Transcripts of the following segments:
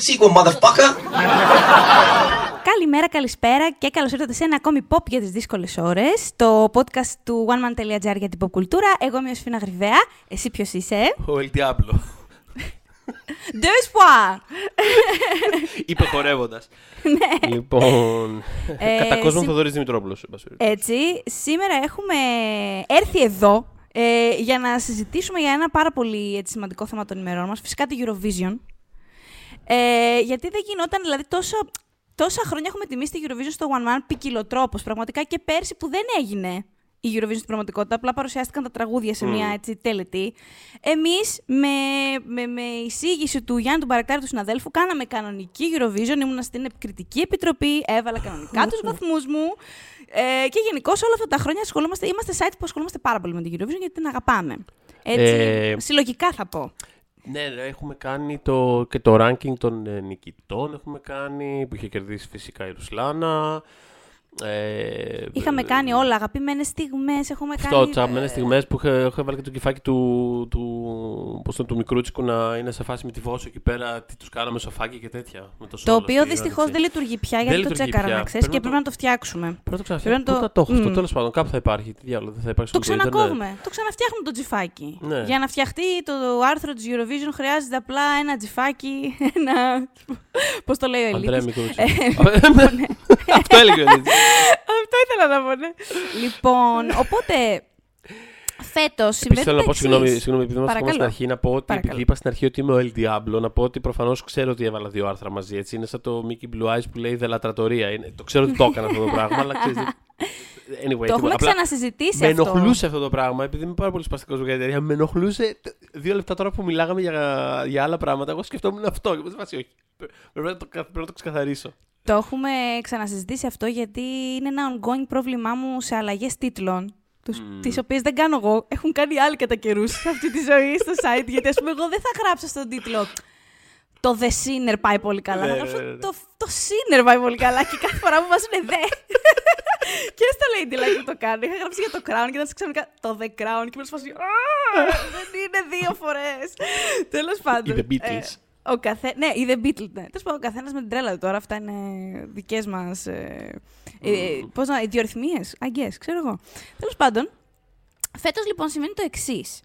that sequel, motherfucker! Καλημέρα, καλησπέρα και καλώς ήρθατε σε ένα ακόμη pop για τις δύσκολες ώρες. Το podcast του oneman.gr για την pop κουλτούρα. Εγώ είμαι ο Σφίνα Γρυβαία. Εσύ ποιος είσαι; Ο El Diablo. Deux fois! Είπε χορεύοντας. Ναι. Λοιπόν. Ε, Κατά κόσμο συ- Θοδωρής Δημητρόπουλος. Έτσι, σήμερα έχουμε έρθει εδώ ε, για να συζητήσουμε για ένα πάρα πολύ έτσι, σημαντικό θέμα των ημερών μας, φυσικά τη Eurovision. Ε, γιατί δεν γινόταν, δηλαδή τόσο, τόσα χρόνια έχουμε τιμήσει τη Eurovision στο One Man ποικιλοτρόπως, πραγματικά και πέρσι που δεν έγινε η Eurovision στην πραγματικότητα, απλά παρουσιάστηκαν τα τραγούδια σε μια έτσι τελετή. Εμείς με, με, με εισήγηση του Γιάννη του Μπαρακτάρη του συναδέλφου κάναμε κανονική Eurovision, ήμουνα στην επικριτική επιτροπή, έβαλα κανονικά τους βαθμούς μου ε, και γενικώς όλα αυτά τα χρόνια ασχολούμαστε, είμαστε site που ασχολούμαστε πάρα πολύ με την Eurovision γιατί την αγαπάμε. Έτσι, Ε, συλλογικά θα πω. Ναι, ναι, έχουμε κάνει το, και το ranking των ε, νικητών. Έχουμε κάνει που είχε κερδίσει φυσικά η Ρουσλάνα. Ε, Είχαμε κάνει όλα, αγαπημένες στιγμές, έχουμε Αυτό, κάνει... τις αγαπημένες στιγμές που είχα, είχα βάλει και το κεφάκι του, του, πώς το, του μικρούτσικου να είναι σε φάση με τη Βόσο εκεί πέρα. Τι τους κάναμε σοφάκι και τέτοια. Με το, Το solo οποίο στη δυστυχώς Ράνηση. δεν λειτουργεί πια Δεν γιατί το λειτουργεί τσέκαρα πια. να ξέρεις και Πρέπει να πρέπει να το φτιάξουμε. Πρέπει να το Πρέπει ξαναφτιάξουμε. να το- Πού θα το έχω αυτό, Μμ. τέλος πάντων. Κάπου θα υπάρχει. Τι διάλογο, δεν θα υπάρξει Το στο ίντερνετ. ξανακόβουμε. Το ξαναφτιάχνουμε το τζιφάκι. Ναι. Για να φτιαχτεί το άρθρο της Eurovision χρειάζεται απλά ένα τζιφάκι. Ένα. Πώς το λέει ο Αντρέα Ελίτης. Μικρούτσικο. Αυτό έλεγε ο Ελίτης. Αυτό ήθελα να πω, ναι. Λοιπόν, οπότε. Φέτος Επίσης συμβαίνει. θέλω να το πω, συγγνώμη, εξής. συγγνώμη επειδή είμαστε ακόμα στην Παρακαλώ. αρχή, να πω ότι Παρακαλώ. επειδή είπα στην αρχή ότι είμαι ο El Diablo, να πω ότι προφανώς ξέρω ότι έβαλα δύο άρθρα μαζί. Έτσι. Είναι σαν το Mickey Blue Eyes που λέει Δελατρατορία. Είναι, το ξέρω ότι το έκανα αυτό το πράγμα, αλλά ξέρεις. Anyway, Το έχουμε τίποτα. Απλά ξανασυζητήσει με αυτό. ενοχλούσε αυτό το πράγμα, επειδή είμαι πάρα πολύ σπαστικός για την εταιρεία. Με ενοχλούσε τ- δύο λεπτά τώρα που μιλάγαμε για, για άλλα πράγματα. Εγώ σκεφτόμουν αυτό. Και μου είπα, όχι. Πρέπει να, το, κα- πρέπει να το ξεκαθαρίσω. Το έχουμε ξανασυζητήσει αυτό γιατί είναι ένα ongoing πρόβλημά μου σε αλλαγές τίτλων. Τους, Μμμ. Τις οποίες δεν κάνω εγώ. Έχουν κάνει άλλοι κατά καιρούς σε αυτή τη ζωή στο site. Γιατί ας πούμε εγώ δεν θα γράψω στον τίτλο το The Sinner πάει πολύ καλά. Ναι, θα ναι, γράψω ναι, ναι. το, το Sinner πάει πολύ καλά. Και κάθε φορά μου βάζουν δε. και στο Lady Like που το κάνω. Είχα γράψει για το Crown και ήταν ξαφνικά το The Crown. Και με φάση. «Α, Δεν είναι δύο φορές. Τέλος πάντων. Ή The Beatles. Ε, ο καθέ... Ναι, ή The Beatles, ναι. Τέλος πάντων, ο καθένας με την τρέλα του τώρα. Αυτά είναι δικές μας. Ε, ε, Πώς να. Ιδιορυθμίε, I guess, ξέρω εγώ. Τέλος πάντων, φέτος λοιπόν σημαίνει το εξής.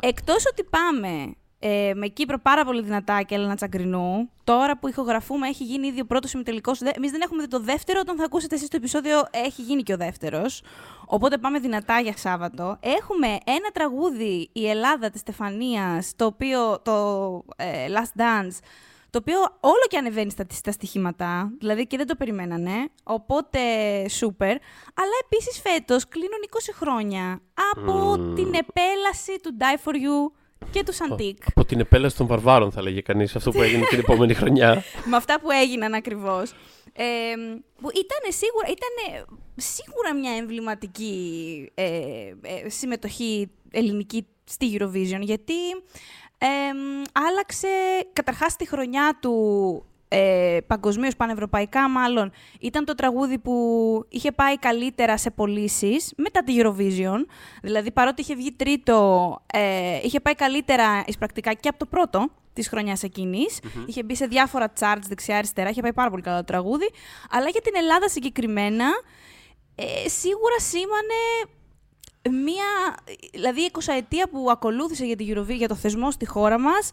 Εκτός ότι πάμε ε, με Κύπρο πάρα πολύ δυνατά και Έλληνα Τσαγκρινού, τώρα που ηχογραφούμε έχει γίνει ήδη ο πρώτος ημιτελικός. Εμείς δεν έχουμε δει το δεύτερο. Όταν θα ακούσετε εσείς το επεισόδιο, έχει γίνει και ο δεύτερος. Οπότε πάμε δυνατά για Σάββατο. Έχουμε ένα τραγούδι, η Ελλάδα της Στεφανίας, το οποίο. το ε, Last Dance. Το οποίο όλο και ανεβαίνει στα, στα στοιχήματα, δηλαδή και δεν το περιμένανε, οπότε σούπερ. Αλλά επίσης φέτος κλείνουν 20 χρόνια από Μμμ. την επέλαση του Die For You και τους Σαντίκ. Από την επέλαση των βαρβάρων, θα λέγε κανείς, αυτό που έγινε την επόμενη χρονιά. με αυτά που έγιναν ακριβώς. Ε, που ήταν σίγουρα, ήτανε σίγουρα μια εμβληματική ε, ε, συμμετοχή ελληνική στη Eurovision, γιατί ε, άλλαξε καταρχάς τη χρονιά του ε, παγκοσμίως, πανευρωπαϊκά μάλλον, ήταν το τραγούδι που είχε πάει καλύτερα σε πωλήσεις μετά τη Eurovision. Δηλαδή, παρότι είχε βγει τρίτο, ε, είχε πάει καλύτερα εισπρακτικά και από το πρώτο της χρονιάς Είχε μπει σε διάφορα charts δεξιά-αριστερά, είχε πάει πάρα πολύ καλά το τραγούδι. Αλλά για την Ελλάδα συγκεκριμένα, ε, σίγουρα σήμανε μία, δηλαδή η εικοσαετία που ακολούθησε για, τη Eurovision, για το θεσμό στη χώρα μας,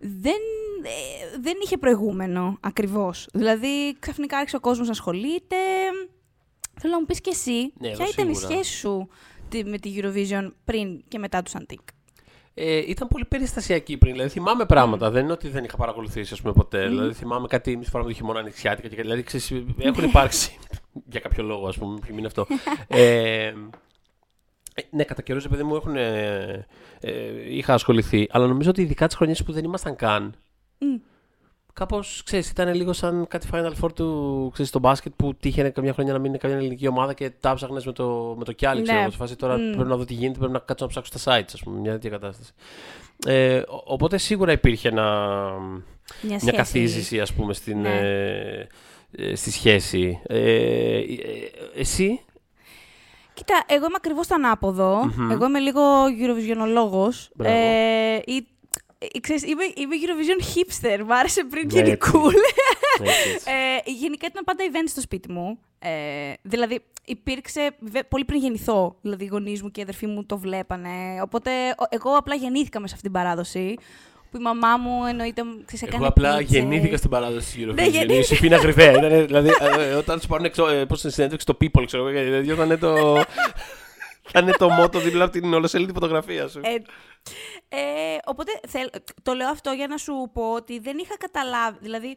δεν, ε, δεν είχε προηγούμενο ακριβώς. Δηλαδή, ξαφνικά άρχισε ο κόσμος να ασχολείται. Θέλω να μου πεις και εσύ, Ναι, ποια εγώ ήταν η σίγουρα. σχέση σου τη- με τη Eurovision πριν και μετά τους Σαντίκ. Ε, ήταν πολύ περιστασιακή πριν. Δηλαδή θυμάμαι πράγματα. Δεν είναι ότι δεν είχα παρακολουθήσει ας πούμε, ποτέ. Δηλαδή θυμάμαι κάτι μισή φορά με το χειμώνα ανοιξιάτικα. Και, κάτι. δηλαδή ξέρεις, έχουν υπάρξει. για κάποιο λόγο, ας πούμε. Ποιο είναι αυτό. ε, ε, ναι, κατά καιρούς, επειδή μου έχουν. Ε, ε, είχα ασχοληθεί. Αλλά νομίζω ότι ειδικά τις χρονιές που δεν ήμασταν καν. Μμ. Κάπως, ξέρεις, ήταν λίγο σαν κάτι Final Four του ξέρεις, στο μπάσκετ που τύχαινε καμιά χρονιά να μην είναι καμιά ελληνική ομάδα και τα ψάχνες με το, με το κιάλι. Ξέρω, Ναι. εγώ, σε φάση τώρα Μμ. πρέπει να δω τι γίνεται, πρέπει να κάτσω να ψάξω στα sites, ας πούμε, μια τέτοια κατάσταση. Ε, ο- οπότε σίγουρα υπήρχε ένα, Μια, μια σχέση. καθίζηση, ας πούμε, στην, Ναι. ε, ε, στη σχέση. Ε, ε, εσύ, Κοίτα, εγώ είμαι ακριβώς το ανάποδο. Μμμ. Εγώ είμαι λίγο Eurovisionologos. Μπράβο. Ε, ή, ε, ξέρεις, είμαι, είμαι Eurovision hipster. Μ' άρεσε πριν Ναι, γίνει έτσι. cool. Έτσι, έτσι. Ε, γενικά ήταν πάντα event στο σπίτι μου. Ε, δηλαδή, υπήρξε βε- πολύ πριν γεννηθώ. Δηλαδή, οι γονείς μου και οι αδερφοί μου το βλέπανε. Οπότε, ο- εγώ απλά γεννήθηκα μέσα σε αυτήν την παράδοση. Που η μαμά μου εννοείται. Ξέρεις, έκανε Εγώ απλά πίτσες. γεννήθηκα στην παράδοση της Eurovision. Ναι, η γεννήθηκα. Ιωσήφ είναι ακριβέα. Ήτανε, δηλαδή, ε, ε, όταν σου πάρουν έξω, ε, πώς είναι συνέντευξη στο People, ξέρω εγώ, γιατί θα είναι το. θα είναι το μότο δίπλα από την ολοσέλιδη φωτογραφία σου. Ε, ε, οπότε θέλ- το λέω αυτό για να σου πω ότι δεν είχα καταλάβει. Δηλαδή,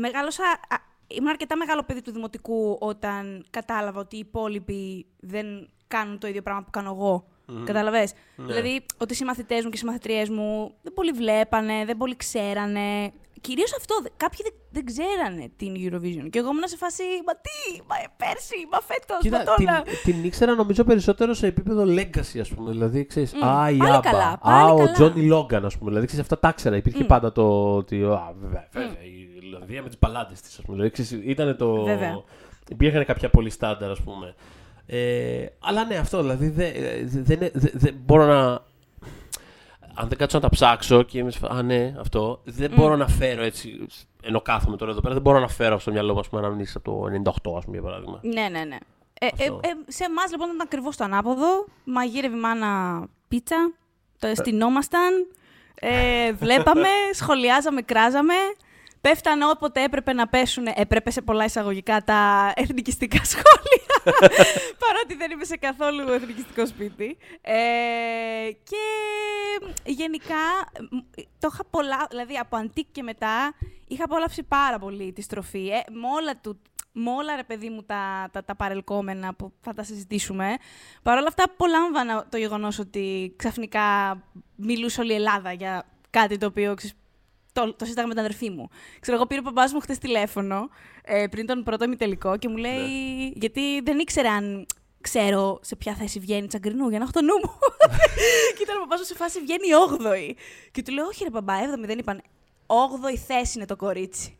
μεγάλωσα. α, ήμουν αρκετά μεγάλο παιδί του δημοτικού όταν κατάλαβα ότι οι υπόλοιποι δεν κάνουν το ίδιο πράγμα που κάνω εγώ. Κατάλαβες; Ναι. Δηλαδή, ότι οι συμμαθητές μου και οι συμμαθητριές μου δεν πολύ βλέπανε, δεν πολύ ξέρανε. Κυρίως αυτό. δε- Κάποιοι δεν, δεν ξέρανε την Eurovision. Και εγώ ήμουν σε φάση. Μα τι, μα ε, πέρσι, μα φέτος, μα Κοίτα, τώρα. την, την ήξερα νομίζω περισσότερο σε επίπεδο legacy, ας πούμε. Δηλαδή, ξέρεις, Μμ, α, η πάλι Άμπα, καλά, α, πάλι ο καλά. Τζόνι Λόγκαν, ας πούμε. Δηλαδή, ξέρεις, αυτά τα ήξερα. Υπήρχε Μμ. πάντα το ότι. Α, βέβαια, βέβαια, η Ιρλανδία με τις παλάτες της, ας πούμε. Δηλαδή, ξέρεις, ήταν το. Βέβαια. Υπήρχαν κάποια πολύ στάνταρ, ας πούμε. Ε, αλλά ναι, αυτό δηλαδή δεν δεν δεν- δεν μπορώ να. Αν δεν κάτσω να τα ψάξω και είμαι σε φα- Α, ναι, αυτό. Δεν μπορώ να φέρω έτσι. Ενώ κάθομαι τώρα εδώ πέρα, δεν μπορώ να φέρω στο μυαλό μου ας πούμε, αναμνήσεις από το 98, ας πούμε, για παράδειγμα. Ναι, ναι, ναι. Ε, ε, Αυτό. ε, σε εμάς λοιπόν ήταν ακριβώς το ανάποδο. Μαγείρευε η μάνα πίτσα. Το αισθηνόμασταν. Ε, βλέπαμε, σχολιάζαμε, κράζαμε. Πέφτανε όποτε έπρεπε να πέσουν, έπρεπε σε πολλά εισαγωγικά τα εθνικιστικά σχόλια. Παρότι δεν είμαι σε καθόλου εθνικιστικό σπίτι. Ε, και γενικά μ, το είχα πολλά, δηλαδή από αντίκ και μετά είχα απολαύσει πάρα πολύ τη στροφή. Ε, με όλα του, με όλα ρε παιδί μου τα, τα, τα παρελκόμενα που θα τα συζητήσουμε. Παρ' όλα αυτά απολάμβανα το γεγονός ότι ξαφνικά μιλούσε όλη η Ελλάδα για κάτι το οποίο ξέρεις, το, το συζήταγα με την αδερφή μου. Ξέρω, εγώ πήρε ο παπάς μου χτες τηλέφωνο ε, πριν τον πρώτο ημιτελικό και μου λέει. Γιατί δεν ήξερε αν ξέρω σε ποια θέση βγαίνει η Τσαγκρινού για να έχω το νου μου. και ήταν ο παπάς μου σε φάση βγαίνει η 8η. Και του λέω: Όχι, ρε μπαμπά, 7η δεν είπαν. 8η θέση είναι το κορίτσι.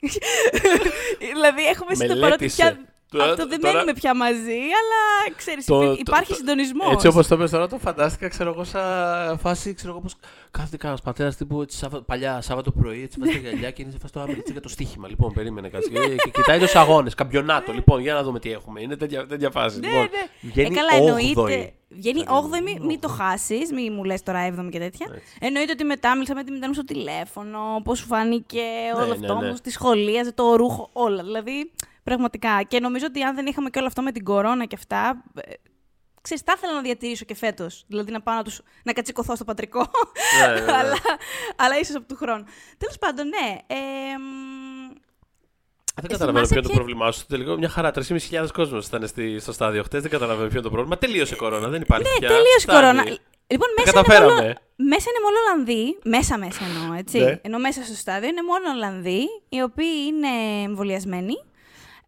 δηλαδή έχουμε συνειδητοποιήσει ότι Μελέτησε. πια. Τώρα- Αυτό δεν τώρα- μένουμε πια μαζί, αλλά ξέρεις, Το- υπή- το- υπάρχει το- συντονισμός. Έτσι όπως το πες τώρα, το φαντάστηκα, ξέρω εγώ, σαν φάση, ξέρω εγώ, πώς κάθεται κανένας πατέρας τύπου έτσι, Σάββα- παλιά Σάββατο πρωί, έτσι βάζει τα γυαλιά και είναι σε φάση το άμυνα για το στοίχημα. Λοιπόν, περίμενε κάτι. και, και κοιτάει τους αγώνες, καμπιονάτο. λοιπόν, για να δούμε τι έχουμε. Είναι τέτοια, τέτοια φάση. Ναι, λοιπόν, ναι. Βγαίνει ε, καλά, 8η. εννοείται. Βγαίνει Θα 8η, μην, μην το χάσεις, μην μου λες τώρα 7η και τέτοια. Έτσι. Εννοείται ότι μετά μίλησα με τη μητέρα μου στο τηλέφωνο, πώς σου φάνηκε όλο Ναι, αυτό ναι, ναι. μου, στη σχολίαζε, το ρούχο, όλα. Δηλαδή, πραγματικά. Και νομίζω ότι αν δεν είχαμε και όλο αυτό με την κορώνα και αυτά. ε, Ξέρεις, θα ήθελα να διατηρήσω και φέτος. Δηλαδή να πάω να, τους, να κατσικωθώ στο πατρικό. Ναι, ναι, ναι. αλλά, αλλά ίσως από του χρόνου. Τέλος πάντων, ναι. Ε, μ, Δεν Ε, καταλαβαίνω θυμάσαι ποιο είναι το ποια- πρόβλημά σου. Τελικά μια χαρά. 3.500 κόσμος ήταν στη- στο στάδιο χτες. Δεν καταλαβαίνω ποιο είναι το πρόβλημα. Τελείωσε η κορώνα. Δεν υπάρχει Ναι, πια. τελείωσε η Φτάνει. κορώνα. Λοιπόν, Τα μέσα είναι, καταφέραμε. μόνο, μέσα είναι μόνο Ολλανδοί. Μέσα, μέσα εννοώ, έτσι. Ναι. Ενώ μέσα στο στάδιο είναι μόνο Ολλανδοί, οι οποίοι είναι εμβολιασμένοι.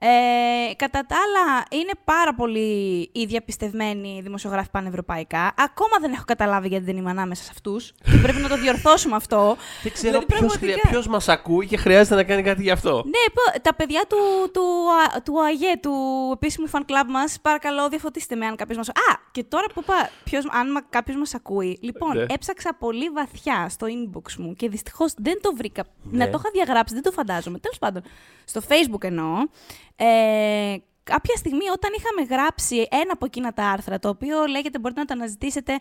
Ε, κατά τα άλλα, είναι πάρα πολύ οι διαπιστευμένοι δημοσιογράφοι πανευρωπαϊκά. Ακόμα δεν έχω καταλάβει γιατί δεν είμαι ανάμεσα σε αυτούς. και πρέπει να το διορθώσουμε αυτό. Δεν ξέρω Δηλαδή, ποιος πραγματικά. μας ακούει και χρειάζεται να κάνει κάτι γι' αυτό. Ναι, πω- τα παιδιά του, του, Α- του ΑΓΕ, του επίσημου fan club μας, παρακαλώ διαφωτίστε με αν κάποιος μα. Α, και τώρα που είπα, ποιος, αν κάποιος μας ακούει. Λοιπόν, Ναι. έψαξα πολύ βαθιά στο inbox μου και δυστυχώς δεν το βρήκα. Ναι. Να το είχα διαγράψει, δεν το φαντάζομαι. Τέλος πάντων, στο Facebook εννοώ. Ε, κάποια στιγμή όταν είχαμε γράψει ένα από εκείνα τα άρθρα, το οποίο λέγεται, μπορείτε να το αναζητήσετε,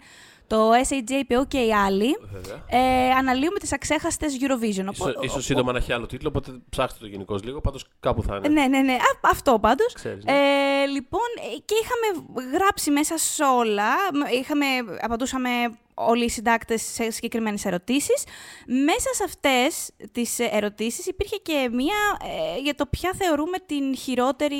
το SAJPO και οι άλλοι, Βέβαια. ε, αναλύουμε τις αξέχαστες Eurovision. Ίσως, Οπό- ίσως σύντομα να έχει άλλο τίτλο, οπότε ψάξτε το γενικώ λίγο. Πάντως κάπου θα είναι. Ναι, ναι, ναι. Α, αυτό πάντως. Ξέρεις, ναι. Ε, λοιπόν, ε, και είχαμε γράψει μέσα σε όλα. μ, Είχαμε, απαντούσαμε όλοι οι συντάκτες σε συγκεκριμένες ερωτήσεις. Μέσα σε αυτές τις ερωτήσεις υπήρχε και μία ε, για το ποια θεωρούμε την χειρότερη.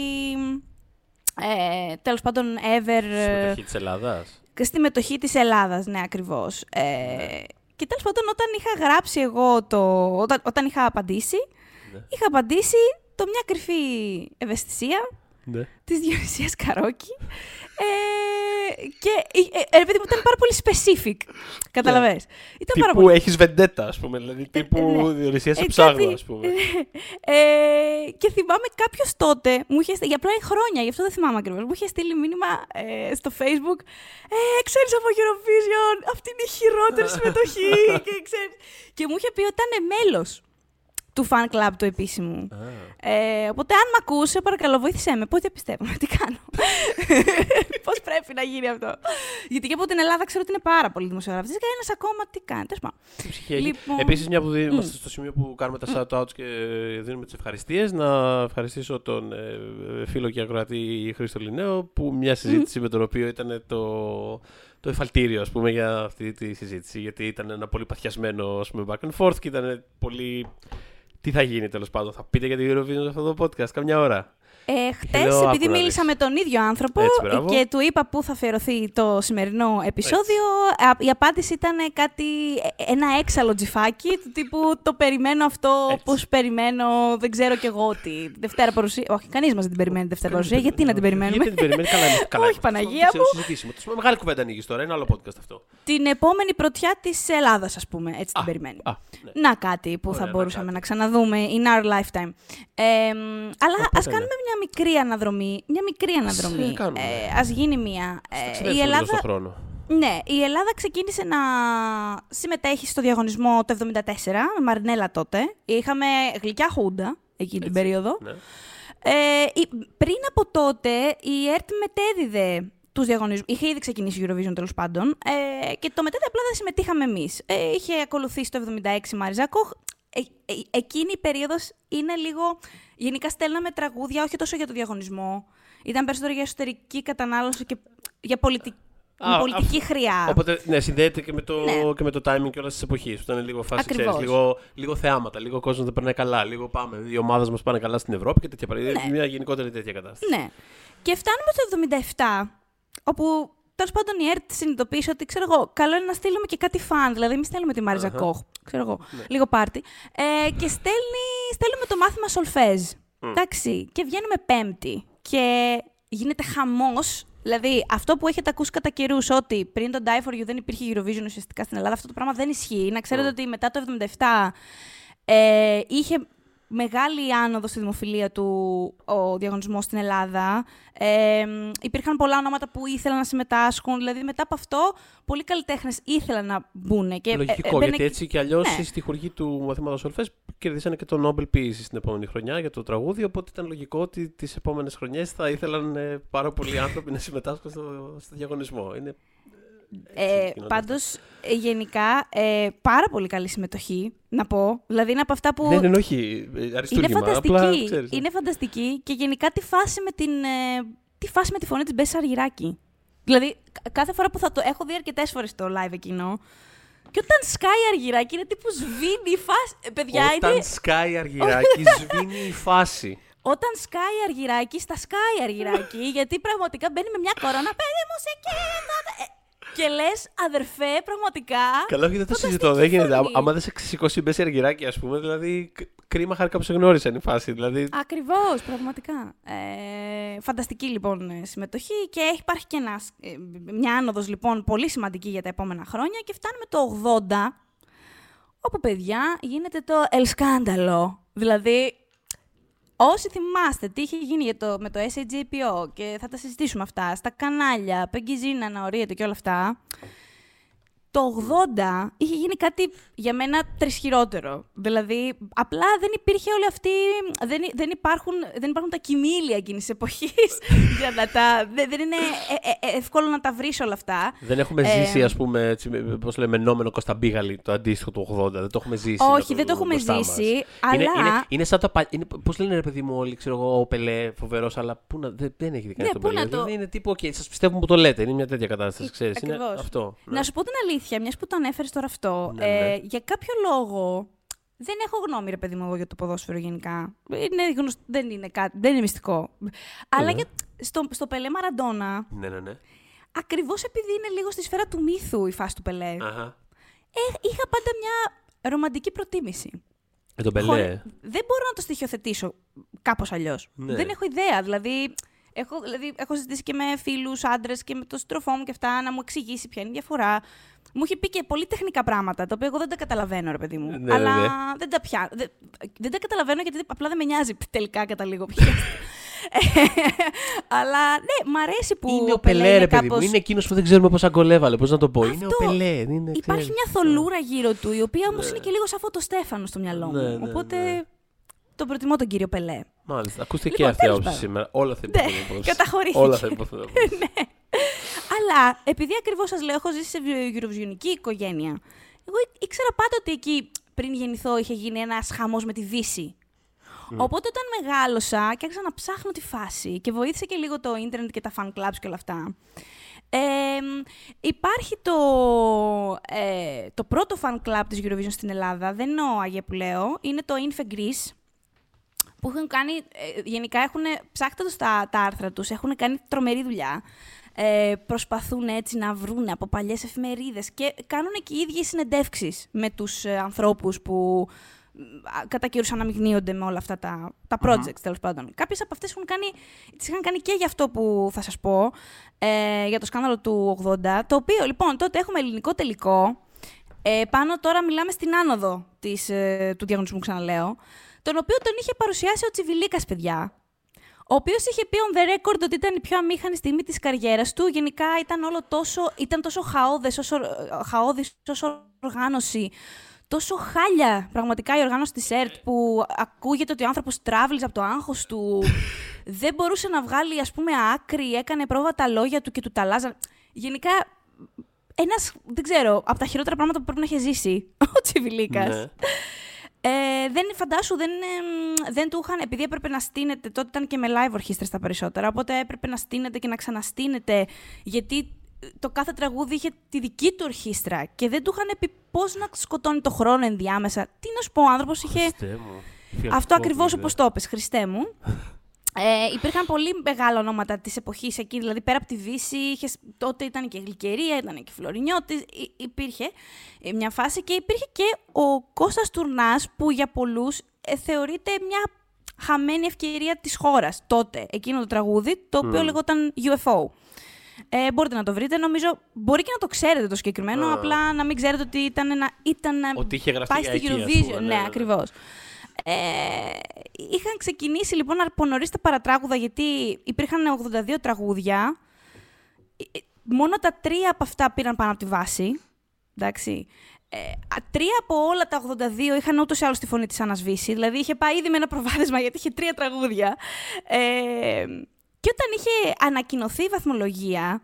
Ε, Τέλος πάντων, ever. ε, Συμμετοχή της Ελλάδας. και στη μετοχή της Ελλάδας, ναι, ακριβώς. Ε, και τέλος πάντων, όταν είχα γράψει εγώ το... Όταν, όταν είχα απαντήσει, Ναι. είχα απαντήσει το μια κρυφή ευαισθησία Ναι. της Διονυσίας Καρόκη. Ε, και ε, ε, ρε παιδί μου ήταν πάρα πολύ specific. Καταλαβες. Ήταν πάρα Τύπου πολύ. έχεις βεντέτα, ας πούμε. Δηλαδή, τύπου ναι. Διονυσίας σε Ε, ψάγδο, κάτι- ας πούμε. Ε, και θυμάμαι κάποιος τότε, μου είχε στείλει, για απλά είναι χρόνια, γι' αυτό δεν θυμάμαι ακριβώς, μου είχε στείλει μήνυμα ε, στο Facebook. Ε, ξέρεις από Eurovision, αυτή είναι η χειρότερη συμμετοχή. και, ξέρεις, και μου είχε πει ότι ήταν μέλος του fan club του επίσημου. Ε, οπότε, αν με ακούσε, παρακαλώ, βοήθησέ με. Πώς διαπιστεύομαι, τι κάνω. Πώς πρέπει να γίνει αυτό. Γιατί και από την Ελλάδα ξέρω ότι είναι πάρα πολύ δημοσιογράφη. Και ένας ακόμα τι κάνει. Τέλος πάντων. Τι ψυχή έχει. Λοιπόν- Επίσης, μια που δι- είμαστε στο σημείο που κάνουμε τα shout-outs και δίνουμε τις ευχαριστίες, να ευχαριστήσω τον ε, φίλο και ακροατή Χρήστο Λινέο, που μια συζήτηση με τον οποίο ήταν το, το εφαλτήριο, ας πούμε, για αυτή τη συζήτηση. Γιατί ήταν ένα πολύ παθιασμένο, ας πούμε, back and forth και ήταν πολύ... Τι θα γίνει τέλος πάντων, θα πείτε για την Eurovision σε αυτό το podcast, καμιά ώρα. Ε, Χτες, λέω, άκου επειδή να μίλησα δεις. με τον ίδιο άνθρωπο Έτσι, μπράβο. και του είπα πού θα αφιερωθεί το σημερινό επεισόδιο, α, η απάντηση ήταν κάτι, ε, ένα έξαλλο τζιφάκι του τύπου το περιμένω αυτό Έτσι. όπως περιμένω, δεν ξέρω κι εγώ τι. Δευτέρα παρουσία. Όχι, κανείς μας δεν την περιμένει Δευτέρα παρουσία. Γιατί να την περιμένουμε. Γιατί την περιμένει, καλά είναι. Καλά Όχι, είναι. Παναγία Αυτό μου. το συζητήσουμε. Το μεγάλη κουβέντα ανοίγεις τώρα, είναι άλλο podcast αυτό. Την επόμενη πρωτιά της Ελλάδας, ας πούμε, έτσι την Α, περιμένει. α, ναι. Να κάτι που Ωραία, θα να μπορούσαμε κάτι. να ξαναδούμε in our lifetime. Ε, μ, αλλά Οπότε, ας ναι. κάνουμε μια μικρή αναδρομή. Μια μικρή αναδρομή. ε, κάνουμε. Ε, ας γίνει μια. Ε, η Ταξιδέψουμε λίγο Ελλάδα στον χρόνο. Ναι, η Ελλάδα ξεκίνησε να συμμετέχει στο διαγωνισμό το 1974, με Μαρινέλα τότε. Είχαμε γλυκιά χούντα εκείνη την περίοδο. Ναι. Ε, η- πριν από τότε, η ΕΡΤ μετέδιδε τους διαγωνισμούς. Είχε ήδη ξεκινήσει η Eurovision τέλος πάντων. Ε, και το μετέδιδε απλά δεν συμμετείχαμε εμείς. Ε, είχε ακολουθήσει το 76 η Μάριζα Κοχ. Ε, ε, εκείνη η περίοδος είναι λίγο... Γενικά στέλναμε τραγούδια όχι τόσο για το διαγωνισμό. Ήταν περισσότερο για εσωτερική κατανάλωση και για πολιτική, Α, πολιτική χρειά. Οπότε, ναι, συνδέεται και με το, Ναι. και με το timing και όλα τη εποχή. Που ήταν λίγο φάση, Ακριβώς. ξέρεις, λίγο, λίγο θεάματα, λίγο κόσμο δεν περνάει καλά. Λίγο πάμε, οι ομάδες μας πάνε καλά στην Ευρώπη και τέτοια πράγματα. Ναι. Μια γενικότερη τέτοια κατάσταση. Ναι. Και φτάνουμε το 77, όπου τέλος πάντων η ΕΡΤ συνειδητοποίησε ότι ξέρω εγώ, καλό είναι να στείλουμε και κάτι φαν. Δηλαδή, μην στέλνουμε τη Μάριζα Αχα. Κοχ, ξέρω εγώ, Ναι. λίγο πάρτι. Ε, και στέλνει, στέλνουμε το μάθημα Σολφέζ. Εντάξει. Και βγαίνουμε Πέμπτη. Και γίνεται χαμός. Δηλαδή, αυτό που έχετε ακούσει κατά καιρούς, ότι πριν τον Die for You δεν υπήρχε Eurovision ουσιαστικά στην Ελλάδα, αυτό το πράγμα δεν ισχύει. Να ξέρετε ότι μετά το 77 ε, είχε μεγάλη άνοδο στη δημοφιλία του ο διαγωνισμός στην Ελλάδα. Ε, υπήρχαν πολλά ονόματα που ήθελαν να συμμετάσχουν. Δηλαδή, μετά από αυτό, πολλοί καλλιτέχνες ήθελαν να μπουν. Και, Λογικό, ε, ε, μπαίνε γιατί έτσι κι αλλιώς Ναι. οι στοιχουργοί του μαθήματος Ολφέ κερδίσανε και το Nobel Peace στην επόμενη χρονιά για το τραγούδι. Οπότε ήταν λογικό ότι τις επόμενες χρονιές θα ήθελαν ε, πάρα πολλοί άνθρωποι να συμμετάσχουν στο, στο διαγωνισμό. Είναι, Ε, έτσι γίνονται πάντως, ε, γενικά, ε, πάρα πολύ καλή συμμετοχή, να πω. Δηλαδή, είναι από αυτά που... Ναι, ναι, όχι ε, είναι αριστούργημα. φανταστική. Απλά, ξέρεις, ναι. είναι φανταστική και γενικά τη φάση με, την, ε, τη, φάση με τη φωνή της Μπέσσα Αργυράκη. Δηλαδή, κα- κάθε φορά που θα το... Έχω δει αρκετές φορές το live εκείνο. Και όταν σκάει Αργυράκη, είναι τύπου σβήνει η φάση. Ε, παιδιά, Όταν είναι... σκάει αργυράκι, σβήνει η φάση. Όταν σκάει Αργυράκη, στα σκάει Αργυράκη, γιατί πραγματικά μπαίνει με μια κορώνα. Παιδί μου σε κοίτα. Ε, Και λες, αδερφέ, πραγματικά. Καλά, όχι, δεν το φανταστική συζητώ. Δεν γίνεται. φωνή. Άμα- Άμα δεν σε ξεσηκώσει η Μπέση Αργυράκη, ας πούμε, δηλαδή κ- κρίμα χάρηκα που σε γνώρισαν η φάση. Δηλαδή, Ακριβώς, πραγματικά. Ε, φανταστική λοιπόν ε, συμμετοχή και έχει υπάρχει και ένας, ε, μια άνοδος λοιπόν πολύ σημαντική για τα επόμενα χρόνια και φτάνουμε το 80 όπου παιδιά γίνεται το El Scandalo. Δηλαδή, όσοι θυμάστε τι είχε γίνει για το, με το SAGPO και θα τα συζητήσουμε αυτά στα κανάλια, Πεγκυζίνα, να ορίεται και όλα αυτά, το 80 είχε γίνει κάτι για μένα τρισχυρότερο. Δηλαδή, απλά δεν υπήρχε όλη αυτή. Δεν, δεν, υπάρχουν, δεν υπάρχουν τα κοιμήλια εκείνης τη εποχής. για να τα. Δεν, δεν είναι ε, ε, ε, εύκολο να τα βρεις όλα αυτά. δεν έχουμε Ε, ζήσει, ας πούμε, έτσι, πώς λέμε, νόμενο Κωνσταντμπίγαλη, το αντίστοιχο του 80. Δεν το έχουμε ζήσει. Όχι, να δεν το έχουμε μπροστά μας. ζήσει, Είναι, αλλά- είναι, είναι σαν τα παλιά. Πώς λένε ρε παιδί μου, όλοι, ξέρω εγώ, ο Πελέ, φοβερός, αλλά πού να, δεν, δεν έχει δει κανεί Ναι, τον πού Πελέ. να το- Δηλαδή είναι τύπου, OK, σας πιστεύουμε που το λέτε. Είναι μια τέτοια κατάσταση, ξέρεις. Είναι Ακριβώς. αυτό. ναι. Να σου πω την αλήθεια, μιας που το ανέφερες τώρα αυτό. Ναι, ε, ναι. Για κάποιο λόγο. Δεν έχω γνώμη, ρε παιδί μου, εγώ για το ποδόσφαιρο γενικά. Είναι γνωστό, δεν είναι, κάτι, δεν είναι μυστικό. Αλλά Ναι. για, στο, στο Πελέ Μαραντόνα, Ναι, ναι, ναι. ακριβώς επειδή είναι λίγο στη σφαίρα του μύθου η φάση του Πελέ, Αχα. ε, είχα πάντα μια ρομαντική προτίμηση. Ε, τον Πελέ. Χωρί- Δεν μπορώ να το στοιχειοθετήσω κάπως αλλιώς. Ναι. Δεν έχω ιδέα. Δηλαδή, Έχω, δηλαδή, έχω συζητήσει και με φίλους άντρες και με τον στροφό μου και αυτά να μου εξηγήσει ποια είναι η διαφορά. Μου είχε πει και πολύ τεχνικά πράγματα, τα οποία εγώ δεν τα καταλαβαίνω, ρε παιδί μου. Ναι, αλλά ναι, ναι. δεν τα πιάνω. Δεν, δεν τα καταλαβαίνω γιατί απλά δεν με νοιάζει τελικά καταλήγω πια. αλλά ναι, μ' αρέσει που είναι ο Πελέ Πελέ, ρε παιδί κάπως- μου. Είναι εκείνος που δεν ξέρουμε πώς αγκολέβαλε. Πώς να το πω. Είναι ο Αυτό. Πελέ. Είναι, Υπάρχει ξέρεις. μια θολούρα γύρω του, η οποία όμως είναι και λίγο σαν φωτο Στέφανο στο μυαλό μου. Ναι, ναι, Οπότε ναι. τον προτιμώ τον κύριο Πελέ. Μάλιστα. Ακούστηκε Λοιπόν, και αυτή η τέλος άποψη πάντων. σήμερα. Όλα θα Ναι, υποθούν όπως- καταχωρήθηκε. Όλα θα υποθούν όπως- Αλλά επειδή ακριβώς σας λέω, έχω ζήσει σε γυροβιονική οικογένεια. Εγώ ή- ήξερα πάντα ότι εκεί πριν γεννηθώ είχε γίνει ένας χαμός με τη Δύση. Οπότε όταν μεγάλωσα και άρχισα να ψάχνω τη φάση και βοήθησε και λίγο το ίντερνετ και τα fan clubs και όλα αυτά. Ε, υπάρχει το, ε, το πρώτο fan club της Eurovision στην Ελλάδα, δεν είναι ο Αγία που λέω, είναι το Infe Greece, που έχουν κάνει, ε, γενικά έχουν, ψάχτοντας τα, τα άρθρα τους, έχουν κάνει τρομερή δουλειά. Ε, προσπαθούν έτσι να βρουν από παλιές εφημερίδες και κάνουν και οι ίδιοι συνεντεύξεις με τους ε, ανθρώπους που μ, α, κατά καιρούς αναμειγνύονται με όλα αυτά τα, τα projects, τέλος πάντων. Κάποιες από αυτές έχουν κάνει, τις είχαν κάνει και για αυτό που θα σας πω, ε, για το σκάνδαλο του 80, το οποίο λοιπόν τότε έχουμε ελληνικό τελικό, ε, πάνω τώρα μιλάμε στην άνοδο της, ε, του διαγωνισμού, ξαναλέω, τον οποίο τον είχε παρουσιάσει ο Τσιβιλίκας, παιδιά. Ο οποίος είχε πει on the record ότι ήταν η πιο αμήχανη στιγμή της καριέρας του. Γενικά ήταν όλο τόσο, ήταν τόσο χαόδες, όσο, χαόδης όσο οργάνωση. Τόσο χάλια πραγματικά η οργάνωση της ΕΡΤ που ακούγεται ότι ο άνθρωπος τράβηζε από το άγχος του. δεν μπορούσε να βγάλει ας πούμε άκρη, έκανε πρόβα τα λόγια του και του τα αλλάζαν. Γενικά ένας, δεν ξέρω, από τα χειρότερα πράγματα που πρέπει να έχει ζήσει ο Τσιβιλίκας. Ναι. Ε, δεν φαντάσου, δεν, ε, δεν του είχαν, επειδή έπρεπε να στείνεται, τότε ήταν και με live ορχήστρες τα περισσότερα, οπότε έπρεπε να στείνεται και να ξαναστείνεται, γιατί το κάθε τραγούδι είχε τη δική του ορχήστρα και δεν του είχαν πει πώς να σκοτώνει το χρόνο ενδιάμεσα. Τι να σου πω, ο άνθρωπος είχε... Χριστέ μου. Φιαλκό Αυτό ακριβώς που όπως το είπες, Χριστέ μου. Ε, υπήρχαν πολύ μεγάλα ονόματα της εποχής εκεί, δηλαδή πέρα από τη Δύση, είχες, τότε ήταν και Γλυκερία, ήταν και Φλωρινιώτης, υ- υπήρχε ε, μια φάση και υπήρχε και ο Κώστας Τουρνάς που για πολλούς ε, θεωρείται μια χαμένη ευκαιρία της χώρας τότε, εκείνο το τραγούδι, το οποίο λεγόταν UFO. Ε, μπορείτε να το βρείτε, νομίζω, μπορεί και να το ξέρετε το συγκεκριμένο, Α. απλά να μην ξέρετε ότι ήταν ένα, ήταν να Ότι είχε γραφτεί πάει για στη εκεί, ας Eurovision. πούμε, ναι, ναι, ναι. ακριβώς. Ε, είχαν ξεκινήσει λοιπόν από νωρίς τα παρατράγουδα γιατί υπήρχαν 82 τραγούδια. Ε, ε, Μόνο τα τρία από αυτά πήραν πάνω από τη βάση. Εντάξει. Ε, α, τρία από όλα τα 82 είχαν ούτως ή άλλως τη φωνή της ανασβήσει. Δηλαδή είχε πάει ήδη με ένα προβάδισμα γιατί είχε τρία τραγούδια. Ε, και όταν είχε ανακοινωθεί η βαθμολογία,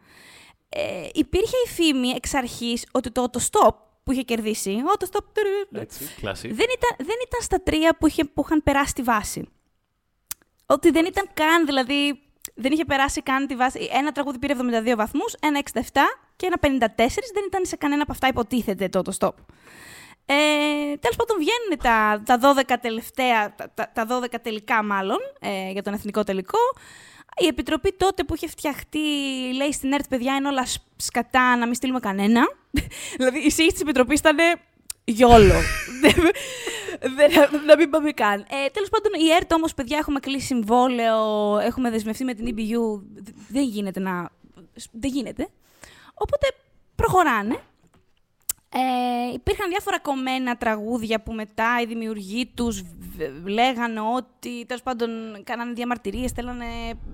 ε, υπήρχε η φήμη εξ αρχής ότι το stop που είχε κερδίσει. Ο το stop. Έτσι, κλασί. Δεν ήταν, δεν ήταν στα τρία που, είχε, που είχαν περάσει τη βάση. Ότι δεν ήταν καν, δηλαδή, δεν είχε περάσει καν τη βάση. Ένα τραγούδι πήρε 72 βαθμούς, ένα 67 και ένα 54. Δεν ήταν σε κανένα από αυτά υποτίθεται το, το stop. Ε, Τέλος πάντων, βγαίνουν τα, τα 12 τελευταία, τα, τα, τα 12 τελικά μάλλον, ε, για τον εθνικό τελικό. Η επιτροπή τότε που είχε φτιαχτεί, λέει στην ΕΡΤ, παιδιά, είναι όλα σ- σκατά, να μην στείλουμε κανένα. δηλαδή, η εισήγηση της επιτροπής ήταν γιόλο. Δεν- δεν- να μην πάμε καν. Ε, Τέλος πάντων, η ΕΡΤ όμως, παιδιά, έχουμε κλείσει συμβόλαιο, έχουμε δεσμευτεί με την EBU. Δ- Δεν γίνεται να. Δεν γίνεται. Οπότε προχωράνε. Ε, υπήρχαν διάφορα κομμένα τραγούδια που μετά οι δημιουργοί τους β- λέγανε ότι τέλος πάντων κάνανε διαμαρτυρίες, στέλνανε